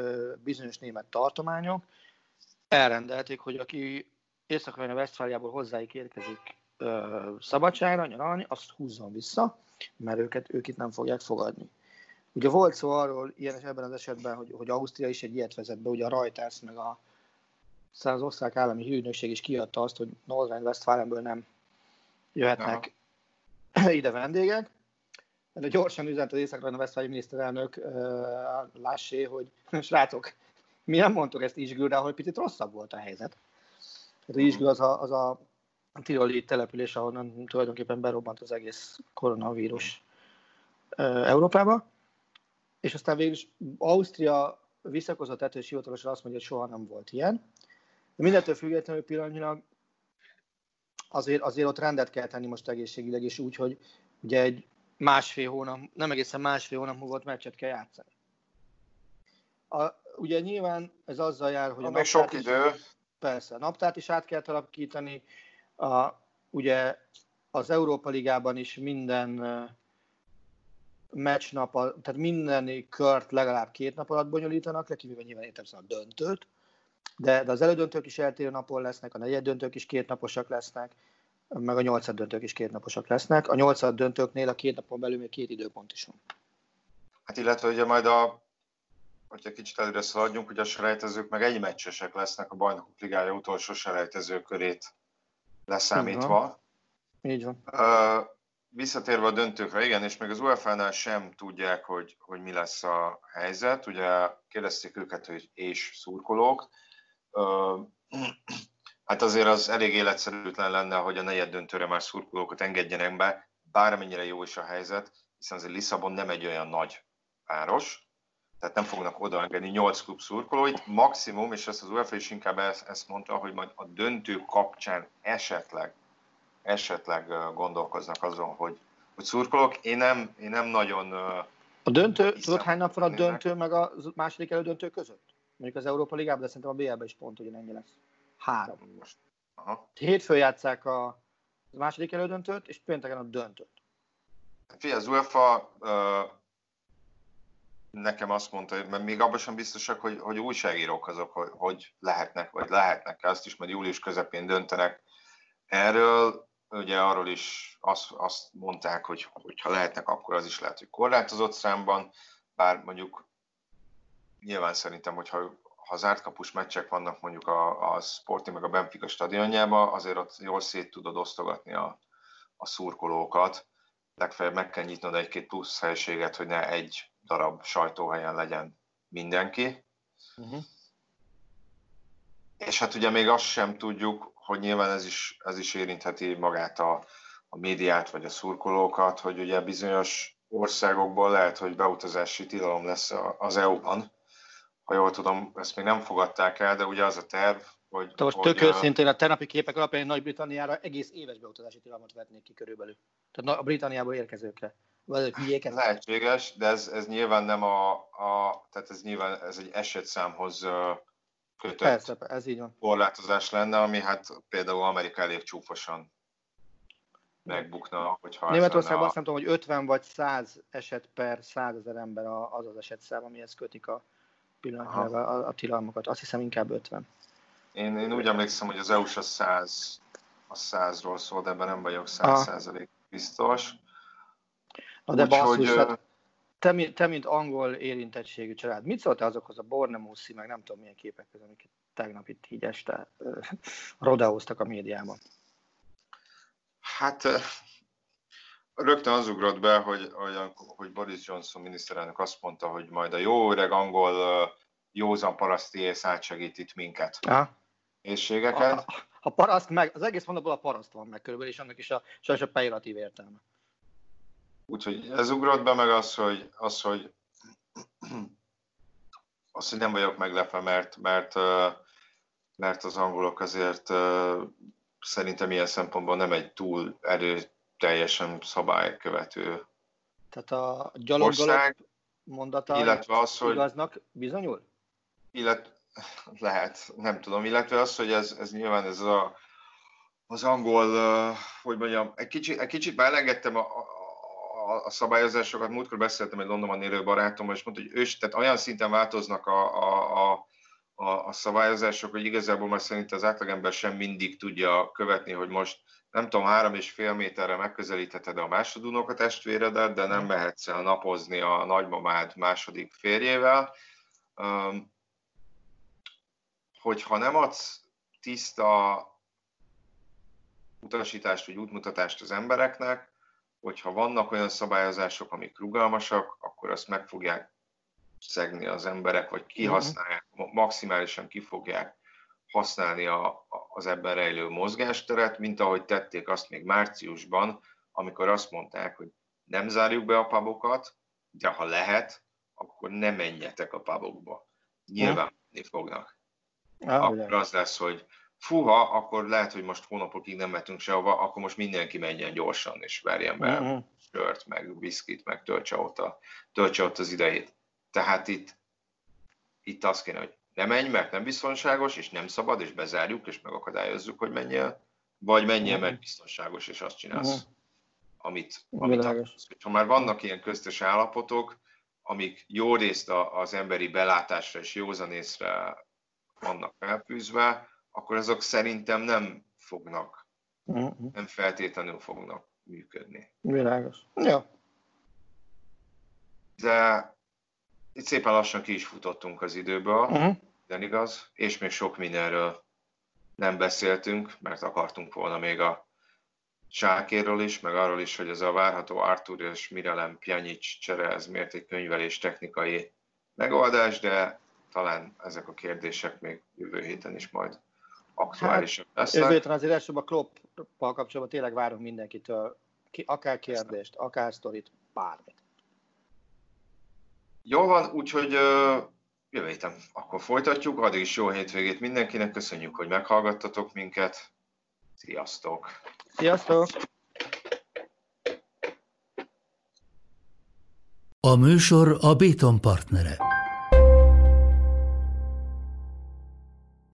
bizonyos német tartományok elrendelték, hogy aki észak a Westfáliából hozzájuk érkezik szabadságra, nyaralni, azt húzzon vissza, mert őket, ők itt nem fogják fogadni. Ugye volt szó arról ilyen ebben az esetben, hogy, hogy Ausztria is egy ilyet vezet be, ugye a Reuters meg a az osztrák állami hűnökség is kiadta azt, hogy Nordrhein-Westfalenből nem jöhetnek Aha. ide vendégek. De gyorsan üzent az észak veszfáli miniszterelnök uh, Lássé, hogy srácok, mi nem mondtuk ezt Isgülre, ahol picit rosszabb volt a helyzet. Tehát Isgül az a, az a tiroli település, ahonnan tulajdonképpen berobbant az egész koronavírus Európába. És aztán végül is Ausztria visszakozott ettől, és hivatalosan azt mondja, hogy soha nem volt ilyen. De mindentől függetlenül pillanatnyilag azért, azért ott rendet kell tenni most egészségileg, és úgy, hogy ugye egy másfél hónap, nem egészen másfél hónap múlva ott meccset kell játszani. A, ugye nyilván ez azzal jár, hogy a, a sok idő. Is, persze, a naptárt is át kell alakítani. A, ugye az Európa Ligában is minden meccsnap, tehát minden kört legalább két nap alatt bonyolítanak, lekivéve nyilván értem a döntőt, de, de az elődöntők is eltérő napon lesznek, a negyed döntők is két naposak lesznek, meg a nyolcad döntők is két naposak lesznek. A nyolcad döntőknél a két napon belül még két időpont is van. Hát illetve ugye majd a, hogyha kicsit előre szaladjunk, hogy a selejtezők meg egy meccsesek lesznek a bajnokok ligája utolsó selejtező körét leszámítva. Így van. Uh, visszatérve a döntőkre, igen, és még az UEFA-nál sem tudják, hogy, hogy mi lesz a helyzet. Ugye kérdezték őket, hogy és szurkolók. Uh, hát azért az elég életszerűtlen lenne, hogy a negyed döntőre már szurkolókat engedjenek be, bármennyire jó is a helyzet, hiszen azért Lisszabon nem egy olyan nagy város, tehát nem fognak odaengedni 8 klub szurkolóit, maximum, és ezt az UEFA is inkább ezt, mondta, hogy majd a döntő kapcsán esetleg, esetleg gondolkoznak azon, hogy, hogy szurkolók. Én nem, én nem nagyon... A döntő, tudod hány nap van a döntő meg a második elődöntő között? Mondjuk az Európa Ligában, de szerintem a BL-ben is pont ugyanennyi lesz. Három. Most. Aha. Hétfőn játszák a második elődöntőt, és pénteken a döntőt. Fia, az UEFA uh, nekem azt mondta, mert még abban sem biztosak, hogy, hogy újságírók azok, hogy, hogy lehetnek, vagy lehetnek azt is majd július közepén döntenek erről. Ugye arról is azt, azt mondták, hogy ha lehetnek, akkor az is lehet, hogy korlátozott számban, bár mondjuk nyilván szerintem, hogyha ha zárt kapus meccsek vannak mondjuk a, a Sporting meg a Benfica stadionjában, azért ott jól szét tudod osztogatni a, a szurkolókat. Legfeljebb meg kell nyitnod egy-két plusz helységet, hogy ne egy darab sajtóhelyen legyen mindenki. Uh-huh. És hát ugye még azt sem tudjuk, hogy nyilván ez is, ez is érintheti magát a, a médiát vagy a szurkolókat, hogy ugye bizonyos országokból lehet, hogy beutazási tilalom lesz az EU-ban, ha jól tudom, ezt még nem fogadták el, de ugye az a terv, hogy... De most tök őszintén a tegnapi képek alapján Nagy-Britanniára egész éves beutazási tilalmat vetnék ki körülbelül. Tehát a Britanniából érkezőkre. Vagy hülyéket? Lehetséges, de ez, ez nyilván nem a, a, tehát ez nyilván ez egy esetszámhoz kötött Persze, ez így van. korlátozás lenne, ami hát például Amerika elég csúfosan megbukna, hogyha... Németországban a... azt nem tudom, hogy 50 vagy 100 eset per 100 ezer ember az az esetszám, amihez kötik a pillanatnyilag a, a tilalmakat. Azt hiszem inkább 50. Én, én úgy emlékszem, hogy az EU-s a 100, a 100-ról szól, de ebben nem vagyok 100 százalék biztos. Na de basszus, hogy, hát te, te, mint angol érintettségű család, mit szóltál azokhoz a Bornemuszi, meg nem tudom milyen képekhez, amiket tegnap itt így este rodeóztak a médiában? Hát rögtön az ugrott be, hogy, hogy, hogy Boris Johnson miniszterelnök azt mondta, hogy majd a jó öreg angol józan paraszti ész átsegít itt minket. Ja. Észségeket. A, a paraszt meg, az egész mondatból a paraszt van meg körülbelül, és annak is a, sajnos a pejoratív értelme. Úgyhogy ez ugrott be meg az, hogy, az, hogy az, hogy nem vagyok meglepve, mert, mert, mert az angolok azért szerintem ilyen szempontból nem egy túl erőteljesen szabálykövető Tehát a gyaloggalop mondata illetve az, hogy, igaznak bizonyul? Illet, lehet, nem tudom, illetve az, hogy ez, ez nyilván ez a, az angol, hogy mondjam, egy kicsit, egy kicsit beelengedtem a, a, a szabályozásokat. Múltkor beszéltem egy Londonban élő barátommal, és mondta, hogy ős, tehát olyan szinten változnak a, a, a, a, a szabályozások, hogy igazából már szerint az átlagember sem mindig tudja követni, hogy most nem tudom, három és fél méterre megközelítheted a másodunok a testvéredet, de nem mehetsz el napozni a nagymamád második férjével. Um, hogyha nem adsz tiszta utasítást vagy útmutatást az embereknek, hogyha vannak olyan szabályozások, amik rugalmasak, akkor azt meg fogják szegni az emberek, vagy kihasználják, maximálisan ki fogják használni a, az ebben rejlő mozgásteret, mint ahogy tették azt még márciusban, amikor azt mondták, hogy nem zárjuk be a pabokat, de ha lehet, akkor ne menjetek a pabokba. Nyilván menni fognak. Akkor az lesz, hogy fuha, akkor lehet, hogy most hónapokig nem mehetünk sehova, akkor most mindenki menjen gyorsan, és verjen be uh-huh. sört, meg viszkit, meg töltse ott, a, töltse ott az idejét. Tehát itt, itt azt kéne, hogy ne menj, mert nem biztonságos, és nem szabad, és bezárjuk, és megakadályozzuk, hogy menjél, vagy menjél, uh-huh. mert biztonságos, és azt csinálsz, uh-huh. amit, amit akarsz. Ha már vannak ilyen köztes állapotok, amik jó részt az emberi belátásra és józanészre vannak felfűzve, akkor azok szerintem nem fognak, uh-huh. nem feltétlenül fognak működni. Világos. Ja. De itt szépen lassan ki is futottunk az időből, uh-huh. de igaz, és még sok mindenről nem beszéltünk, mert akartunk volna még a Sákéről is, meg arról is, hogy ez a várható Artur és Mirelem Pjanic csere, ez miért egy könyvelés technikai megoldás, de talán ezek a kérdések még jövő héten is majd aktuálisak hát, lesznek. Jövő héten azért elsőbb a Klopp-pal kapcsolatban tényleg várunk mindenkitől, ki, akár kérdést, akár sztorit, bármit. Jó van, úgyhogy jövő héten akkor folytatjuk, addig is jó hétvégét mindenkinek, köszönjük, hogy meghallgattatok minket. Sziasztok! Sziasztok! A műsor a Béton partnere.